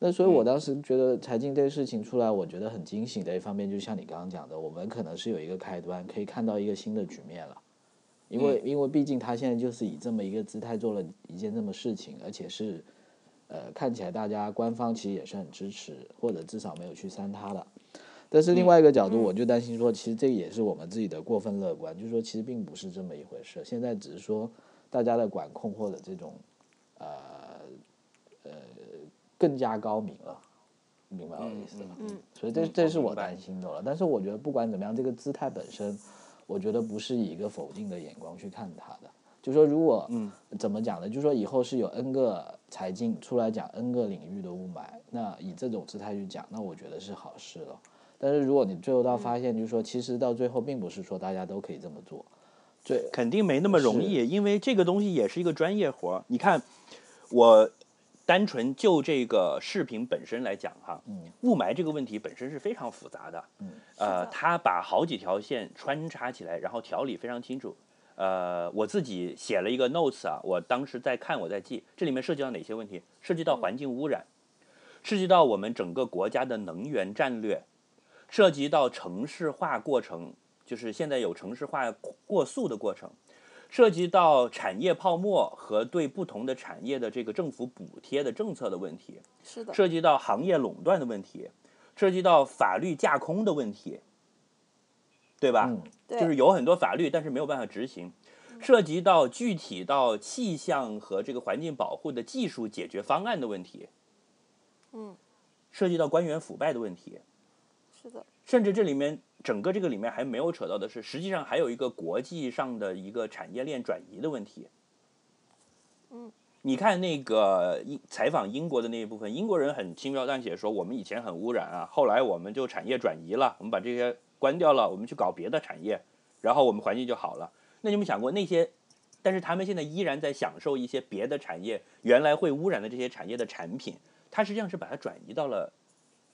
那所以，我当时觉得财经这个事情出来，我觉得很惊喜的一方面，就像你刚刚讲的，我们可能是有一个开端，可以看到一个新的局面了。因为，因为毕竟他现在就是以这么一个姿态做了一件这么事情，而且是，呃，看起来大家官方其实也是很支持，或者至少没有去删他的。但是另外一个角度，我就担心说，其实这也是我们自己的过分乐观，就是说其实并不是这么一回事。现在只是说大家的管控或者这种呃呃更加高明了，明白我的意思吗？嗯所以这嗯这是我担心的了。但是我觉得不管怎么样，这个姿态本身，我觉得不是以一个否定的眼光去看它的。就说如果嗯怎么讲呢？就说以后是有 N 个财经出来讲 N 个领域的雾霾，那以这种姿态去讲，那我觉得是好事了。但是如果你最后到发现，就是说其实到最后并不是说大家都可以这么做，对肯定没那么容易，因为这个东西也是一个专业活儿。你看，我单纯就这个视频本身来讲哈，嗯雾霾这个问题本身是非常复杂的。嗯呃，它把好几条线穿插起来，然后条理非常清楚。呃，我自己写了一个 notes 啊，我当时在看，我在记，这里面涉及到哪些问题？涉及到环境污染，涉及到我们整个国家的能源战略，涉及到城市化过程，就是现在有城市化过速的过程，涉及到产业泡沫和对不同的产业的这个政府补贴的政策的问题，是的，涉及到行业垄断的问题，涉及到法律架空的问题，对吧？嗯对，就是有很多法律，但是没有办法执行，涉及到具体到气象和这个环境保护的技术解决方案的问题，嗯，涉及到官员腐败的问题，是的，甚至这里面整个这个里面还没有扯到的是，实际上还有一个国际上的一个产业链转移的问题。嗯，你看那个英采访英国的那一部分，英国人很轻描淡写说，我们以前很污染啊，后来我们就产业转移了，我们把这些关掉了，我们去搞别的产业，然后我们环境就好了。那你有没有想过那些？但是他们现在依然在享受一些别的产业原来会污染的这些产业的产品，它实际上是把它转移到了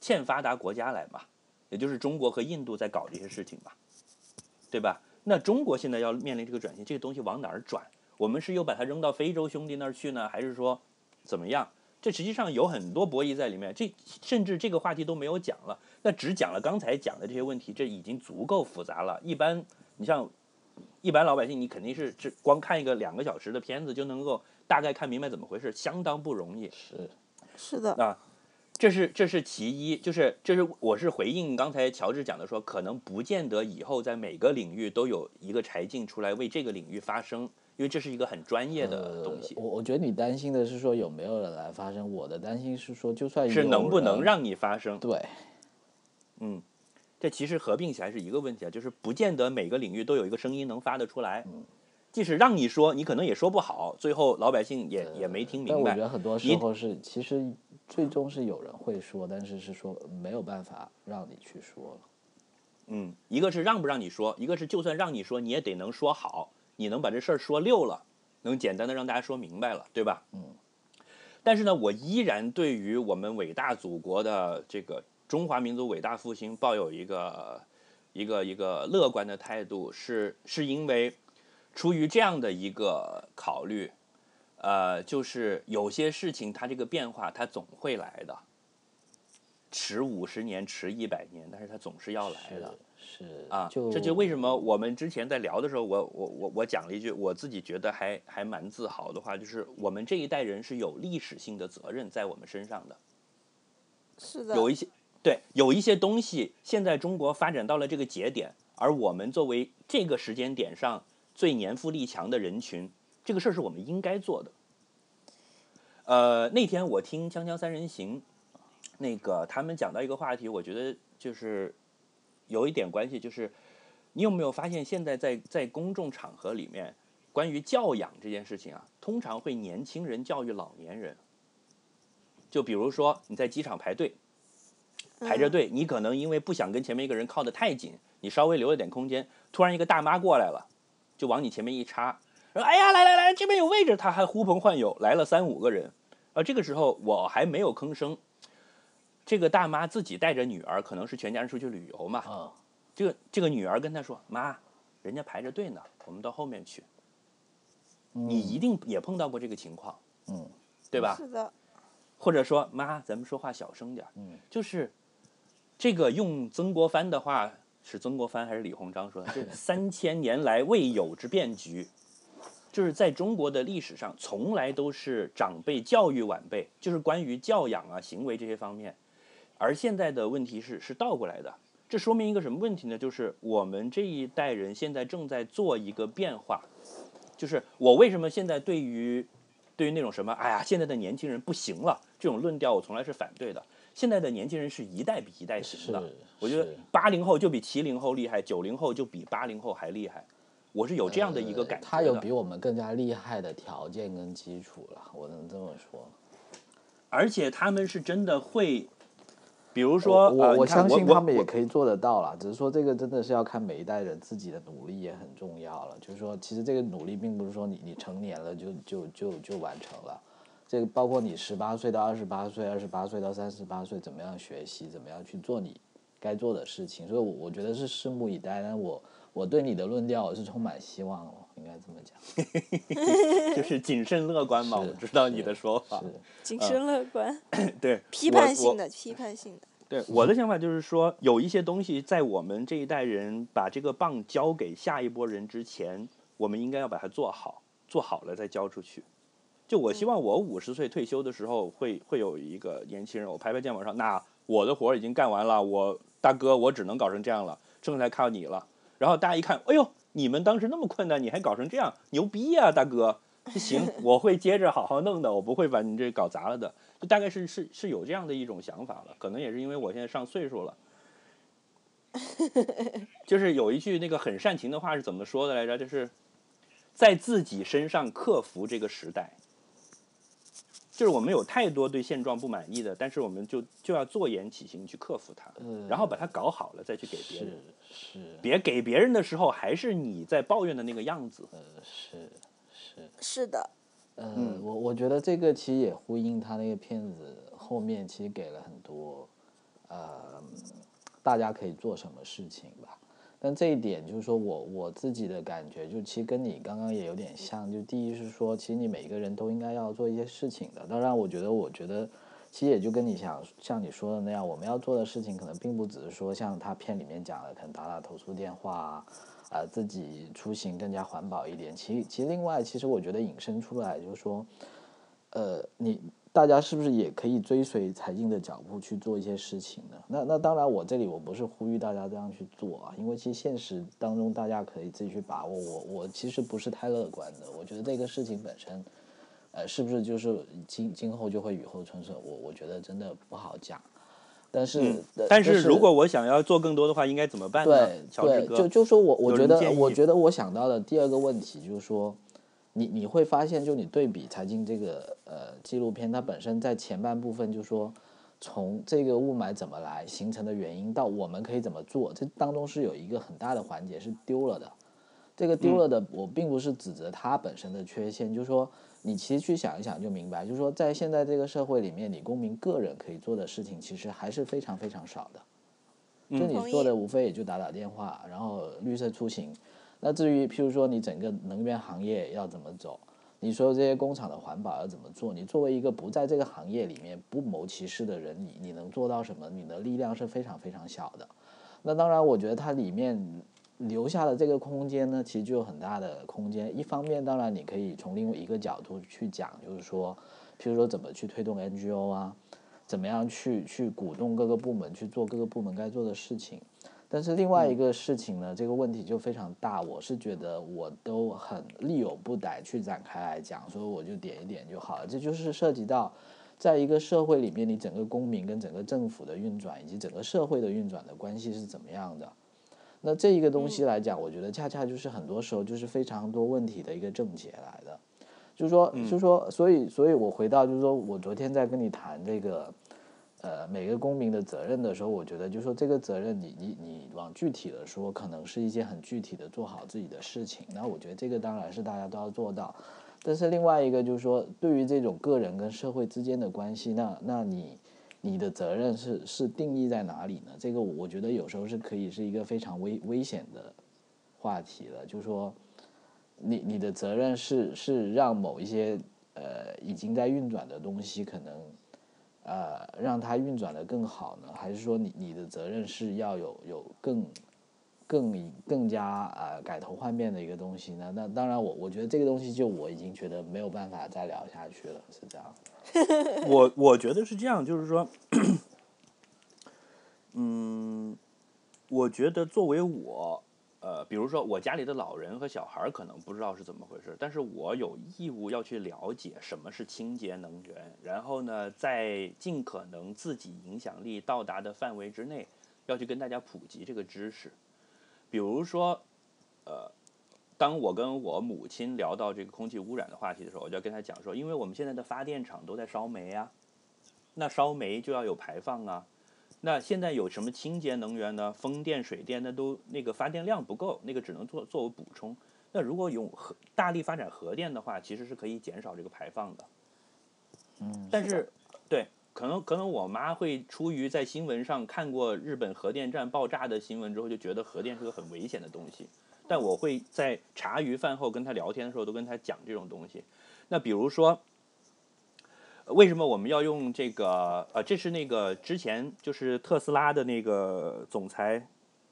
欠发达国家来嘛，也就是中国和印度在搞这些事情吧，对吧？那中国现在要面临这个转型，这个东西往哪儿转？我们是又把它扔到非洲兄弟那儿去呢，还是说怎么样？这实际上有很多博弈在里面。这甚至这个话题都没有讲了，那只讲了刚才讲的这些问题，这已经足够复杂了。一般你像一般老百姓，你肯定是只光看一个两个小时的片子就能够大概看明白怎么回事，相当不容易。是是的，啊，这是这是其一，就是这是我是回应刚才乔治讲的说，可能不见得以后在每个领域都有一个柴静出来为这个领域发声，因为这是一个很专业的东西呃，我我觉得你担心的是说有没有人来发声，我的担心是说就算是能不能让你发声？对嗯，这其实合并起来是一个问题啊，就是不见得每个领域都有一个声音能发得出来。嗯即使让你说，你可能也说不好，最后老百姓也也没听明白但我觉。得很多时你候是其实最终是有人会说，但是是说没有办法让你去说了。嗯，一个是让不让你说，一个是就算让你说，你也得能说好，你能把这事儿说溜了，能简单的让大家说明白了，对吧？嗯。但是呢，我依然对于我们伟大祖国的这个中华民族伟大复兴抱有一个一个一个乐观的态度，是是因为出于这样的一个考虑，呃，就是有些事情它这个变化它总会来的，迟五十年，迟一百年，但是它总是要来的。是啊，就这就为什么我们之前在聊的时候，我我我我讲了一句我自己觉得还还蛮自豪的话，就是我们这一代人是有历史性的责任在我们身上的，是的，有一些对有一些东西，现在中国发展到了这个节点，而我们作为这个时间点上最年富力强的人群，这个事儿是我们应该做的。呃，那天我听《锵锵三人行》，那个他们讲到一个话题，我觉得就是有一点关系，就是你有没有发现，现在在在公众场合里面，关于教养这件事情啊，通常会年轻人教育老年人。就比如说你在机场排队，排着队，你可能因为不想跟前面一个人靠得太紧，你稍微留了点空间，突然一个大妈过来了，就往你前面一插，说：“哎呀，来来来，这边有位置。”他还呼朋唤友，来了三五个人，而这个时候我还没有吭声。这个大妈自己带着女儿，可能是全家人出去旅游嘛。啊，这个这个女儿跟她说：“妈，人家排着队呢，我们到后面去。”你一定也碰到过这个情况，嗯，对吧？是的，或者说妈，咱们说话小声点儿。嗯，就是这个用曾国藩的话，是曾国藩还是李鸿章说的？这三千年来未有之变局，就是在中国的历史上，从来都是长辈教育晚辈，就是关于教养啊、行为这些方面。而现在的问题是是倒过来的，这说明一个什么问题呢？就是我们这一代人现在正在做一个变化，就是我为什么现在对于对于那种什么，哎呀，现在的年轻人不行了这种论调，我从来是反对的。现在的年轻人是一代比一代行的，我觉得八零后就比七零后厉害，九零后就比八零后还厉害，我是有这样的一个感觉。呃他有比我们更加厉害的条件跟基础了，我能这么说。而且他们是真的会，比如说，我呃我相信他们也可以做得到了，只是说这个真的是要看每一代人自己的努力也很重要了。就是说，其实这个努力并不是说你你成年了就就就就完成了，这个包括你十八岁到二十八岁，二十八岁到三十八岁，怎么样学习，怎么样去做你该做的事情。所以我，我觉得是拭目以待。但我我对你的论调我是充满希望了，应该这么讲。就是谨慎乐观嘛，我知道你的说法。谨慎乐观，对，批判性的，批判性的，对我的想法就是说，有一些东西在我们这一代人把这个棒交给下一波人之前，我们应该要把它做好，做好了再交出去。就我希望我五十岁退休的时候会会有一个年轻人，我拍拍肩膀说，那我的活儿已经干完了，我大哥我只能搞成这样了，剩下来靠你了。然后大家一看，哎呦，你们当时那么困难，你还搞成这样，牛逼呀、大哥！行，我会接着好好弄的，我不会把你这搞砸了的。就大概是是是有这样的一种想法了，可能也是因为我现在上岁数了。就是有一句那个很煽情的话是怎么说的来着？就是在自己身上克服这个时代。就是我们有太多对现状不满意的，但是我们就就要坐言起行去克服它，然后把它搞好了再去给别人。是，别给别人的时候还是你在抱怨的那个样子。呃，是是是的。嗯，我我觉得这个其实也呼应他那个片子后面其实给了很多，呃，大家可以做什么事情吧。但这一点就是说我我自己的感觉，就其实跟你刚刚也有点像。就第一是说，其实你每个人都应该要做一些事情的。当然，我觉得，我觉得其实也就跟你想像你说的那样，我们要做的事情可能并不只是说像他片里面讲的，可能打打投诉电话啊，啊，自己出行更加环保一点。其其实另外，其实我觉得引申出来就是说，呃，你。大家是不是也可以追随财经的脚步去做一些事情呢？那那当然，我这里我不是呼吁大家这样去做啊，因为其实现实当中大家可以自己去把握。我我其实不是太乐观的，我觉得这个事情本身，呃，是不是就是今今后就会雨后春笋？我我觉得真的不好讲。但是但是如果我想要做更多的话，应该怎么办呢？对对，就就说我我觉得我觉得我想到的第二个问题就是说。你你会发现，就你对比财经这个呃纪录片，它本身在前半部分就说，从这个雾霾怎么来形成的原因到我们可以怎么做，这当中是有一个很大的环节是丢了的。这个丢了的，我并不是指责它本身的缺陷，就是说你其实去想一想就明白，就是说在现在这个社会里面，你公民个人可以做的事情其实还是非常非常少的。就你做的无非也就打打电话，然后绿色出行。那至于，譬如说你整个能源行业要怎么走，你说这些工厂的环保要怎么做？你作为一个不在这个行业里面不谋其事的人，你你能做到什么？你的力量是非常非常小的。那当然，我觉得它里面留下的这个空间呢，其实就有很大的空间。一方面，当然你可以从另外一个角度去讲，就是说，譬如说怎么去推动 NGO 啊，怎么样去去鼓动各个部门去做各个部门该做的事情。但是另外一个事情呢，这个问题就非常大。我是觉得我都很力有不逮去展开来讲，所以我就点一点就好了。这就是涉及到，在一个社会里面，你整个公民跟整个政府的运转，以及整个社会的运转的关系是怎么样的。那这一个东西来讲，我觉得恰恰就是很多时候就是非常多问题的一个症结来的。就是说，就是说，所以，所以我回到就是说我昨天在跟你谈这个。呃，每个公民的责任的时候，我觉得就是说这个责任，你你你往具体的说，可能是一些很具体的做好自己的事情。那我觉得这个当然是大家都要做到。但是另外一个就是说，对于这种个人跟社会之间的关系，那那你你的责任是是定义在哪里呢？这个我觉得有时候是可以是一个非常危危险的话题了。就是说，你你的责任是是让某一些呃已经在运转的东西可能。呃，让它运转的更好呢，还是说你你的责任是要有有更更更加呃改头换面的一个东西呢？那当然，我我觉得这个东西就我已经觉得没有办法再聊下去了，是这样。我我觉得是这样，就是说，嗯，我觉得作为我。呃，比如说我家里的老人和小孩可能不知道是怎么回事，但是我有义务要去了解什么是清洁能源，然后呢，在尽可能自己影响力到达的范围之内，要去跟大家普及这个知识。比如说，呃，当我跟我母亲聊到这个空气污染的话题的时候，我就要跟她讲说，因为我们现在的发电厂都在烧煤啊，那烧煤就要有排放啊。那现在有什么清洁能源呢？风电、水电，那都那个发电量不够，那个只能做作为补充。那如果用核大力发展核电的话，其实是可以减少这个排放的。嗯，但是，对，可能可能我妈会出于在新闻上看过日本核电站爆炸的新闻之后，就觉得核电是个很危险的东西。但我会在茶余饭后跟她聊天的时候，都跟她讲这种东西。那比如说。为什么我们要用这个？呃，这是那个之前就是特斯拉的那个总裁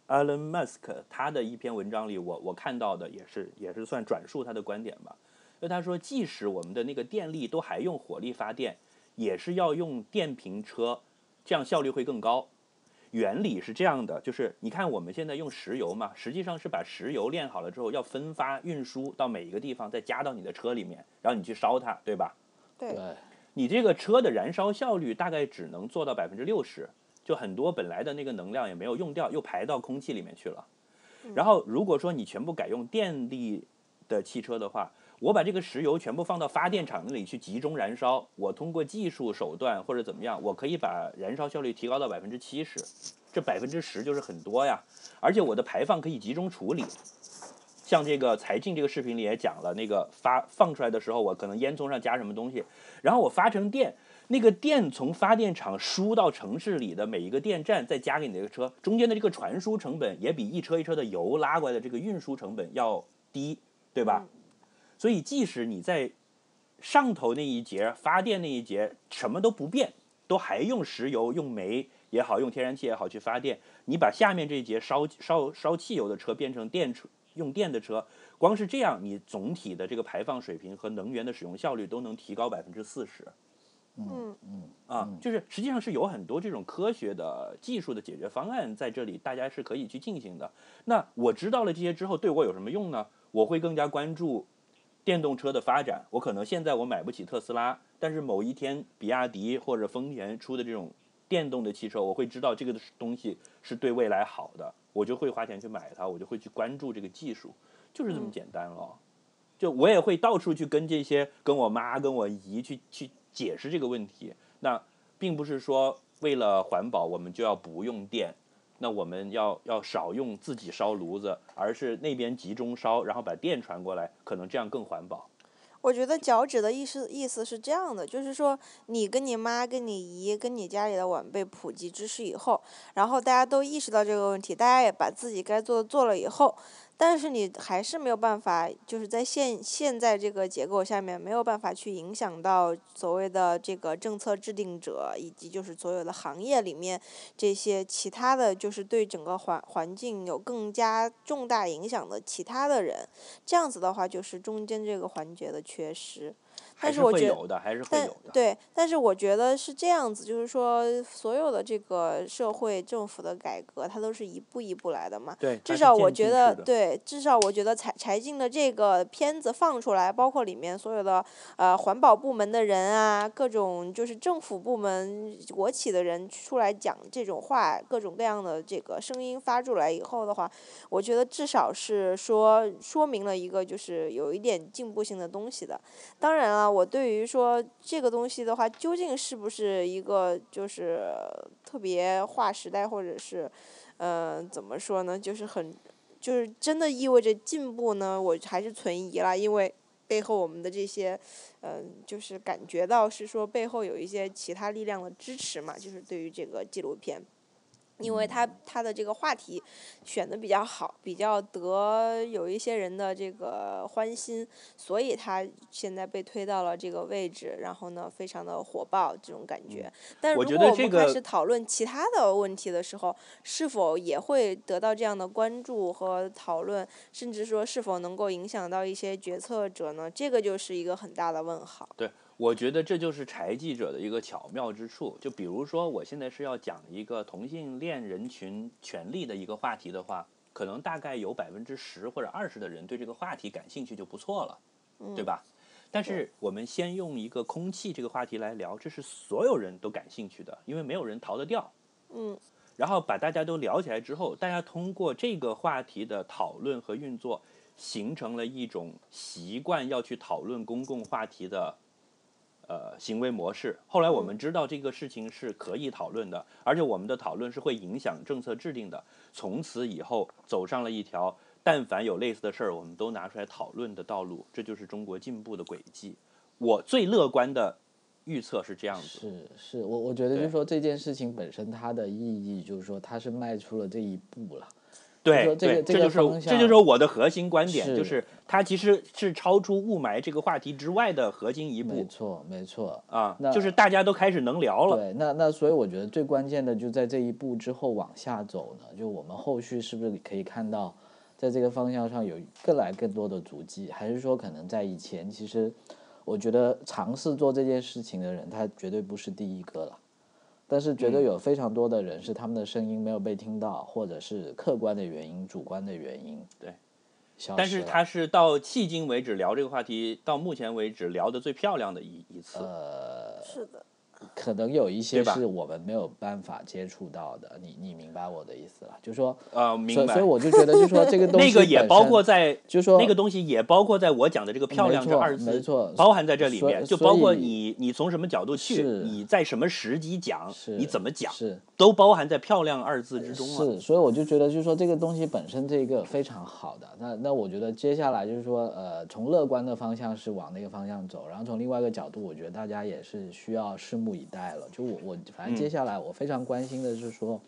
，Elon Musk 他的一篇文章里，我我看到的也是也是算转述他的观点吧。就他说，即使我们的那个电力都还用火力发电，也是要用电瓶车，这样效率会更高。原理是这样的，就是你看我们现在用石油嘛，实际上是把石油炼好了之后，要分发运输到每一个地方，再加到你的车里面，然后你去烧它，对吧？对。你这个车的燃烧效率大概只能做到百分之六十，就很多本来的那个能量也没有用掉，又排到空气里面去了。然后如果说你全部改用电力的汽车的话，我把这个石油全部放到发电厂那里去集中燃烧，我通过技术手段或者怎么样，我可以把燃烧效率提高到百分之七十，这百分之十就是很多呀。而且我的排放可以集中处理，像这个财进这个视频里也讲了，那个发放出来的时候，我可能烟囱上加什么东西，然后我发成电，那个电从发电厂输到城市里的每一个电站，再加给你这个车，中间的这个传输成本也比一车一车的油拉过来的这个运输成本要低，对吧？所以，即使你在上头那一节发电那一节什么都不变，都还用石油、用煤也好，用天然气也好去发电，你把下面这一节烧烧烧汽油的车变成电车用电的车，光是这样，你总体的这个排放水平和能源的使用效率都能提高百分之四十。嗯嗯啊，就是实际上是有很多这种科学的技术的解决方案在这里，大家是可以去进行的。那我知道了这些之后，对我有什么用呢？我会更加关注。电动车的发展，我可能现在我买不起特斯拉，但是某一天比亚迪或者丰田出的这种电动的汽车，我会知道这个东西是对未来好的，我就会花钱去买它，我就会去关注这个技术，就是这么简单了。就我也会到处去跟这些跟我妈跟我姨去去解释这个问题。那并不是说为了环保我们就要不用电。那我们要要少用自己烧炉子，而是那边集中烧，然后把电传过来，可能这样更环保。我觉得脚趾的意思意思是这样的，就是说你跟你妈、跟你姨、跟你家里的晚辈普及知识以后，然后大家都意识到这个问题，大家也把自己该做的做了以后。但是你还是没有办法，就是在现现在这个结构下面没有办法去影响到所谓的这个政策制定者，以及就是所有的行业里面这些其他的就是对整个环环境有更加重大影响的其他的人，这样子的话就是中间这个环节的缺失。但是我觉得，但对，但是我觉得是这样子，就是说，所有的这个社会政府的改革，它都是一步一步来的嘛。对，至少我觉得，对，至少我觉得柴柴静的这个片子放出来，包括里面所有的呃环保部门的人啊，各种就是政府部门、国企的人出来讲这种话，各种各样的这个声音发出来以后的话，我觉得至少是说说明了一个就是有一点进步性的东西的。当然了。我对于说这个东西的话，究竟是不是一个就是特别划时代，或者是，嗯，怎么说呢？就是很，就是真的意味着进步呢？我还是存疑了，因为背后我们的这些，嗯，就是感觉到是说背后有一些其他力量的支持嘛，就是对于这个纪录片。因为他他的这个话题选的比较好，比较得有一些人的这个欢心，所以他现在被推到了这个位置，然后呢，非常的火爆这种感觉。但如果我们开始讨论其他的问题的时候，是否也会得到这样的关注和讨论，甚至说是否能够影响到一些决策者呢？这个就是一个很大的问号。对。我觉得这就是柴记者的一个巧妙之处。就比如说，我现在是要讲一个同性恋人群权利的一个话题的话，可能大概有百分之十或者二十的人对这个话题感兴趣就不错了，对吧？但是我们先用一个空气这个话题来聊，这是所有人都感兴趣的，因为没有人逃得掉。嗯。然后把大家都聊起来之后，大家通过这个话题的讨论和运作，形成了一种习惯要去讨论公共话题的。呃，行为模式。后来我们知道这个事情是可以讨论的，而且我们的讨论是会影响政策制定的。从此以后，走上了一条但凡有类似的事儿，我们都拿出来讨论的道路。这就是中国进步的轨迹。我最乐观的预测是这样子。是是，我我觉得就是说这件事情本身它的意义，就是说它是迈出了这一步了。对对，这就是这就是我的核心观点，就是它其实是超出雾霾这个话题之外的核心一步。没错，没错啊，就是大家都开始能聊了。对，那那所以我觉得最关键的就在这一步之后往下走呢，就我们后续是不是可以看到，在这个方向上有更来更多的足迹，还是说可能在以前，其实我觉得尝试做这件事情的人，他绝对不是第一个了。但是觉得有非常多的人是他们的声音没有被听到，或者是客观的原因、主观的原因。对，但是他是到迄今为止聊这个话题，到目前为止聊的最漂亮的一一次。呃，是的。可能有一些是我们没有办法接触到的，你你明白我的意思了？就说，呃，明白。所以所以我就觉得，就说这个 东西那个也包括在，就说那个东西也包括在我讲的这个“漂亮”这二字，没错包含在这里面，就包括你你从什么角度去，你在什么时机讲，你怎么讲，是都包含在“漂亮”二字之中了。是，所以我就觉得，就是说这个东西本身这个非常好的。那那我觉得接下来就是说，呃，从乐观的方向是往那个方向走，然后从另外一个角度，我觉得大家也是需要拭目以待了。就我我反正接下来我非常关心的是说，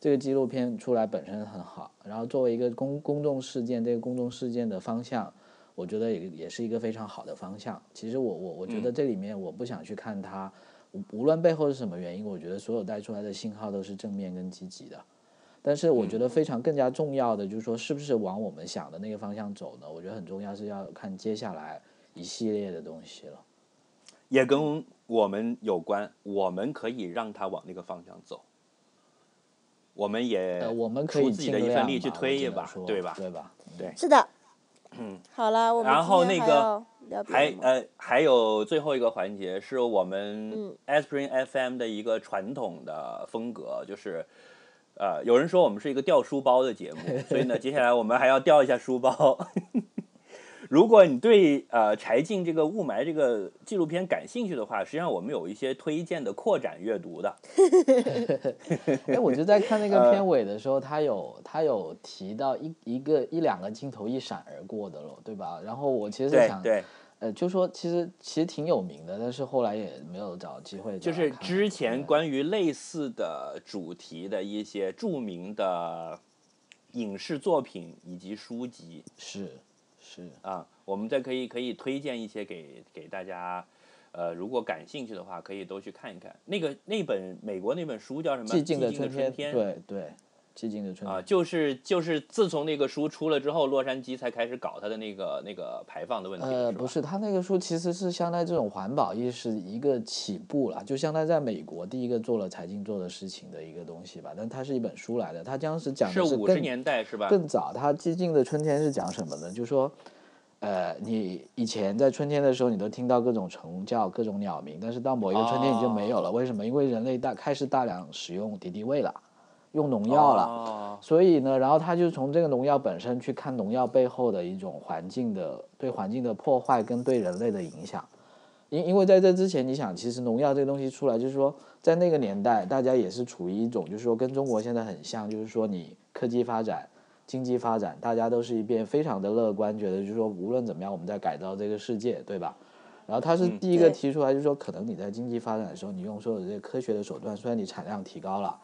这个纪录片出来本身很好，然后作为一个公公众事件，这个公众事件的方向。我觉得也也是一个非常好的方向。其实我我我觉得这里面我不想去看它，无无论背后是什么原因，我觉得所有带出来的信号都是正面跟积极的。但是我觉得非常更加重要的就是说，是不是往我们想的那个方向走呢？我觉得很重要是要看接下来一系列的东西了。也跟我们有关，我们可以让他往那个方向走。我们也呃，我们可以出自己的一份力去推一把对吧？对吧？对是的，嗯，好了，我们然后那个还呃还有最后一个环节是我们嗯 Aspirin FM 的一个传统的风格，就是呃有人说我们是一个掉书包的节目，所以呢 接下来我们还要掉一下书包。如果你对呃柴静这个雾霾这个纪录片感兴趣的话，实际上我们有一些推荐的扩展阅读的。哎，我就在看那个呃片尾的时候，他有他有提到一一个一两个镜头一闪而过的咯，对吧？然后我其实想，对对，呃，就说其实其实挺有名的，但是后来也没有找机会找就。是之前关于类似的主题的一些著名的影视作品以及书籍是是啊，我们再可以可以推荐一些给给大家，呃，如果感兴趣的话，可以都去看一看。那个那本美国那本书叫什么？寂静的春春天，对对，寂静的春啊，天。就是就是自从那个书出了之后，洛杉矶才开始搞它的那个那个排放的问题。呃，不是，他那个书其实是相当于这种环保意识一个起步了，就相当于在美国第一个做了财经做的事情的一个东西吧。但它是一本书来的，它当时讲是的是五十年代是吧？更早，它《寂静的春天》是讲什么呢？就说，呃，你以前在春天的时候，你都听到各种虫叫、各种鸟鸣，但是到某一个春天你就没有了。为什么？因为人类大开始大量使用敌敌畏了，用农药了。哦所以呢，然后他就从这个农药本身去看农药背后的一种环境的对环境的破坏跟对人类的影响。因因为在这之前，你想，其实农药这个东西出来，就是说在那个年代，大家也是处于一种，就是说跟中国现在很像，就是说你科技发展、经济发展，大家都是一边非常的乐观，觉得就是说无论怎么样，我们在改造这个世界，对吧？然后他是第一个提出来，就是说可能你在经济发展的时候，你用所有的这些科学的手段，虽然你产量提高了。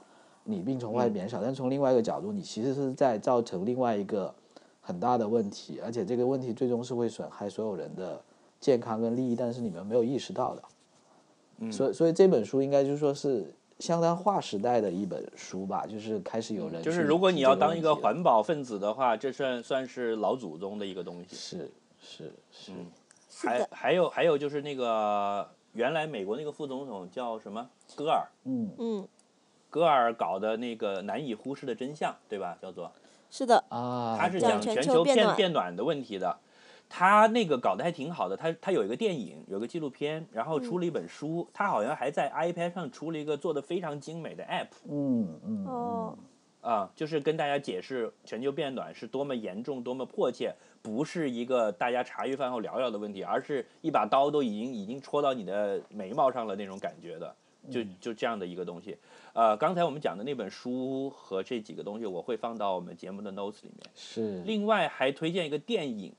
你病虫害减少，但从另外一个角度，你其实是在造成另外一个很大的问题，而且这个问题最终是会损害所有人的健康跟利益，但是你们没有意识到的。嗯。所以，所以这本书应该就说是相当划时代的一本书吧，就是开始有人去就是如果你要当一个环保分子的话，这算算是老祖宗的一个东西。是是是，嗯。是的，还还有还有就是那个原来美国那个副总统叫什么？戈尔，嗯。嗯，戈尔搞的那个难以忽视的真相，对吧？叫做是的，啊，他是讲全球变变暖的问题的。他那个搞得还挺好的，他他有一个电影，有个纪录片，然后出了一本书，他好像还在 iPad 上出了一个做的非常精美的 App 嗯嗯哦嗯，啊、就是跟大家解释全球变暖是多么严重、多么迫切，不是一个大家茶余饭后聊聊的问题，而是一把刀都已经已经戳到你的眉毛上了那种感觉的，就就这样的一个东西。呃，刚才我们讲的那本书和这几个东西，我会放到我们节目的 notes 里面。是，另外还推荐一个电影，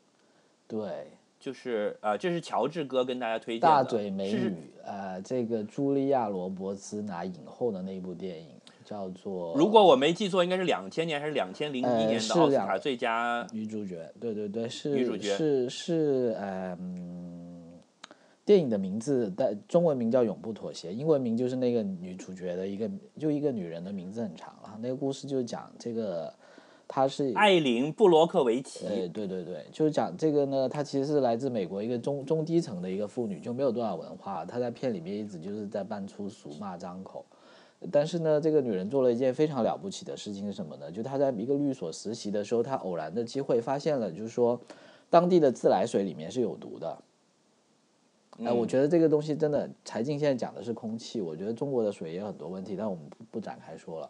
对，就是呃，这是乔治哥跟大家推荐的，大嘴美是女，呃，这个茱莉亚·罗伯兹拿影后的那部电影叫做，如果我没记错，应该是两千年还是两千零一呃年的奥斯卡最佳女主角，对对对，是女主角是是呃嗯，电影的名字的中文名叫《永不妥协》，英文名就是那个女主角的一个就一个女人的名字很长啊。那个故事就是讲这个，她是艾琳·布罗克维奇。呃，对对对，就是讲这个呢，她其实是来自美国一个中中低层的一个妇女，就没有多少文化。她在片里面一直就是在扮粗俗、骂张口。但是呢，这个女人做了一件非常了不起的事情是什么呢？就她在一个律所实习的时候，她偶然的机会发现了，就是说当地的自来水里面是有毒的。哎，我觉得这个东西真的，柴静现在讲的是空气，我觉得中国的水也有很多问题，但我们不不展开说了。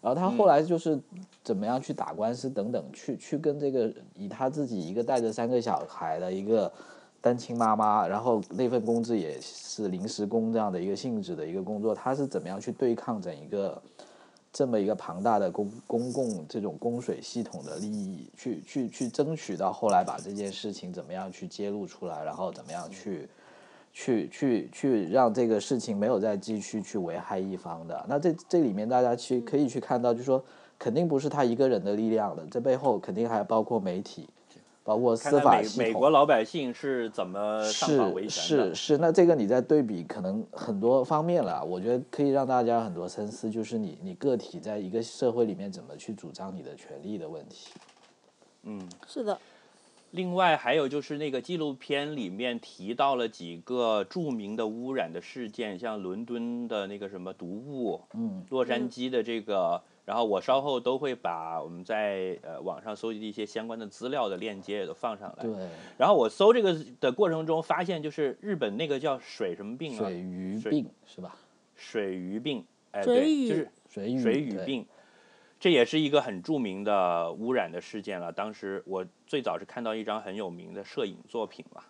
然后他后来就是怎么样去打官司等等，去去跟这个以他自己一个带着三个小孩的一个单亲妈妈，然后那份工资也是临时工这样的一个性质的一个工作，他是怎么样去对抗整一个这么一个庞大的公公共这种供水系统的利益，去去去争取到后来把这件事情怎么样去揭露出来，然后怎么样去。去去去让这个事情没有再继续去危害一方的，那这这里面大家去可以去看到，就是说肯定不是他一个人的力量的，这背后肯定还包括媒体，包括司法系统。美国老百姓是怎么上访维权的？是是是，那这个你在对比可能很多方面了，我觉得可以让大家很多深思，就是你你个体在一个社会里面怎么去主张你的权利的问题。嗯，是的。另外还有就是那个纪录片里面提到了几个著名的污染的事件，像伦敦的那个什么毒雾，嗯，洛杉矶的这个，然后我稍后都会把我们在呃网上搜集的一些相关的资料的链接也都放上来。对。然后我搜这个的过程中发现，就是日本那个叫水什么病啊？水鱼病是吧？水鱼病，哎，对，就是水鱼水鱼病。这也是一个很著名的污染的事件了。当时我最早是看到一张很有名的摄影作品嘛，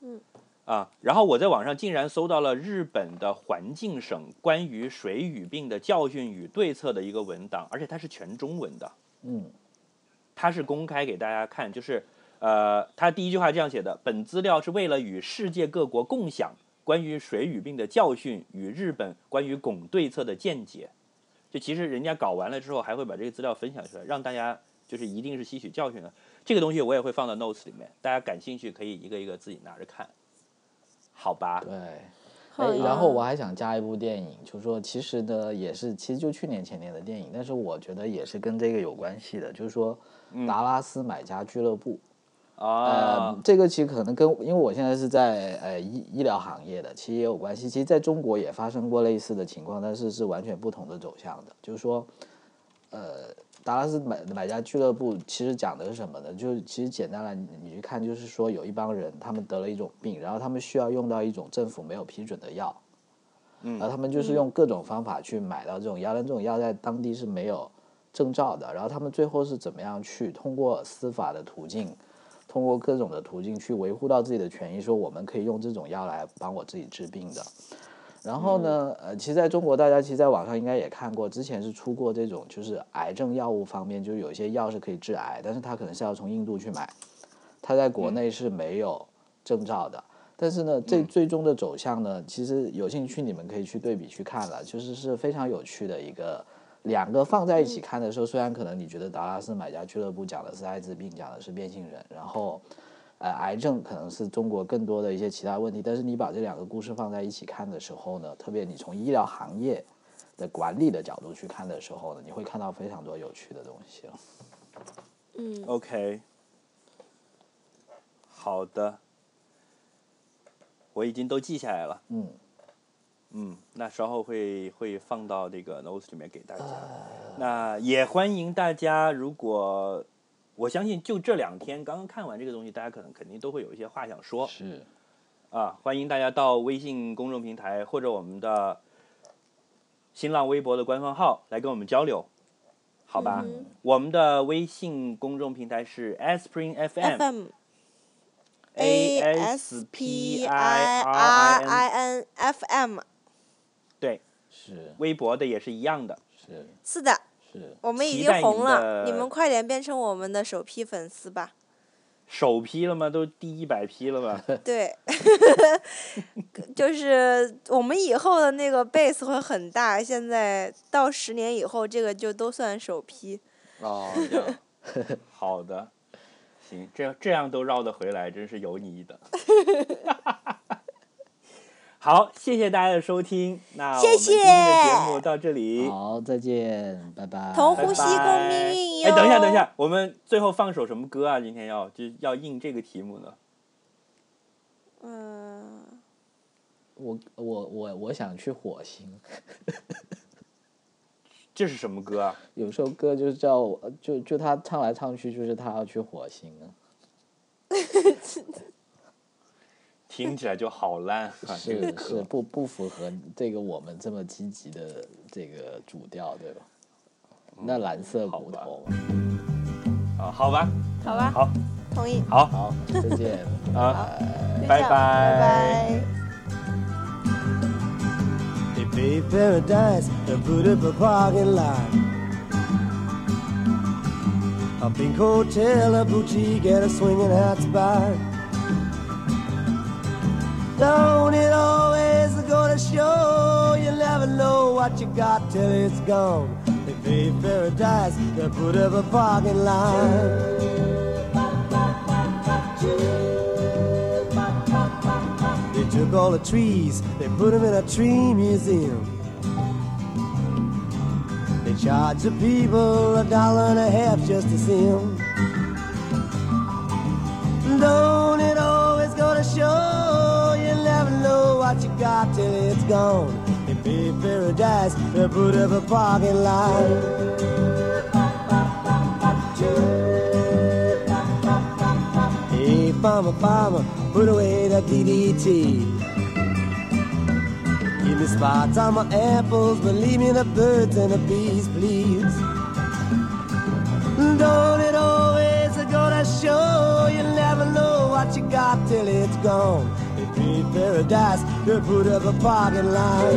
嗯，啊，然后我在网上竟然搜到了日本的环境省关于水俣病的教训与对策的一个文档，而且它是全中文的，嗯，它是公开给大家看，就是呃，它第一句话这样写的：本资料是为了与世界各国共享关于水俣病的教训与日本关于汞对策的见解。就其实人家搞完了之后，还会把这个资料分享出来，让大家就是一定是吸取教训的。这个东西我也会放到 notes 里面，大家感兴趣可以一个一个自己拿着看，好吧？对。哎，然后我还想加一部电影，就是说其实呢也是，其实就去年前年的电影，但是我觉得也是跟这个有关系的，就是说《达拉斯买家俱乐部》。呃，这个其实可能跟，因为我现在是在呃医医疗行业的，其实也有关系。其实在中国也发生过类似的情况，但是是完全不同的走向的。就是说，呃，达拉斯买买家俱乐部其实讲的是什么呢？就是其实简单来你去看，就是说有一帮人他们得了一种病，然后他们需要用到一种政府没有批准的药，嗯，然后他们就是用各种方法去买到这种药，但这种药在当地是没有证照的。然后他们最后是怎么样去通过司法的途径？通过各种的途径去维护到自己的权益，说我们可以用这种药来帮我自己治病的。然后呢，呃，其实在中国，大家其实在网上应该也看过，之前是出过这种就是癌症药物方面，就是有一些药是可以治癌，但是它可能是要从印度去买，它在国内是没有证照的。但是呢，这最终的走向呢，其实有兴趣你们可以去对比去看了，就是是非常有趣的一个。两个放在一起看的时候，虽然可能你觉得达拉斯买家俱乐部讲的是艾滋病，讲的是变性人，然后，呃，癌症可能是中国更多的一些其他问题，但是你把这两个故事放在一起看的时候呢，特别你从医疗行业的管理的角度去看的时候呢，你会看到非常多有趣的东西了。嗯，OK，好的，我已经都记下来了。嗯。嗯，那稍后会会放到这个 notes 里面给大家。那也欢迎大家，如果我相信就这两天刚刚看完这个东西，大家可能肯定都会有一些话想说。是。啊，欢迎大家到微信公众平台或者我们的新浪微博的官方号来跟我们交流，好吧？我们的微信公众平台是 Aspirin FM。A S P I R I N F M。微博的也是一样的，是是的，是我们已经红了，你们快点变成我们的首批粉丝吧。首批了吗？都第一百批了吧？对，就是我们以后的那个 base 会很大，现在到十年以后，这个就都算首批。哦，这样，好的，行，这样这样都绕得回来，真是有你的。好，谢谢大家的收听。那我们今天的节目到这里。好，再见，拜拜。同呼吸共命运哟。哎，等一下，等一下，我们最后放首什么歌啊？今天要就要应这个题目呢？嗯。我我我我想去火星。这是什么歌啊？有首歌就是叫就就他唱来唱去，就是他要去火星啊。听起来就好烂啊！这个是是不不符合这个我们这么积极的这个主调，对吧？那蓝色骨头嘛，啊，好吧，好吧，好，同意。好好，再见。啊，拜拜拜拜。They paved paradise and put up a parking lot. A pink hotel, a boutique, and a swinging hot spot. Don't it always go to show you never know what you got till it's gone? They paved paradise and put up a parking lot. They took all the trees, they put them in a tree museum. They charge the people a dollar and a half just to see them. Don't it always go to show what you got till it's gone? They pay paradise, they put up a parking lot. Hey, farmer, farmer, put away the DDT. Give me spots on my apples, but leave me the birds and the bees, please. Don't it always go to show you never know what you got till it's gone? Paradise to put up a parking lot.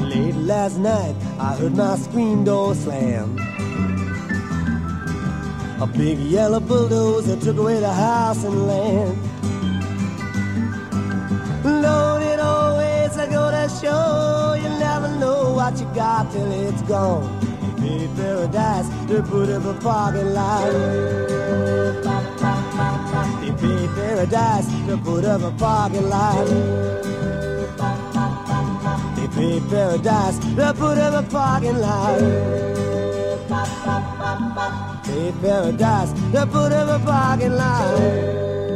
Late last night, I heard my screen door slam. A big yellow bulldozer took away the house and land. It always go to show you never know what you got till it's gone? made paradise the Buddha of a parking lot. He made paradise the Buddha of a parking lot. He made paradise the Buddha of a parking lot. Made paradise the Buddha of a parking lot.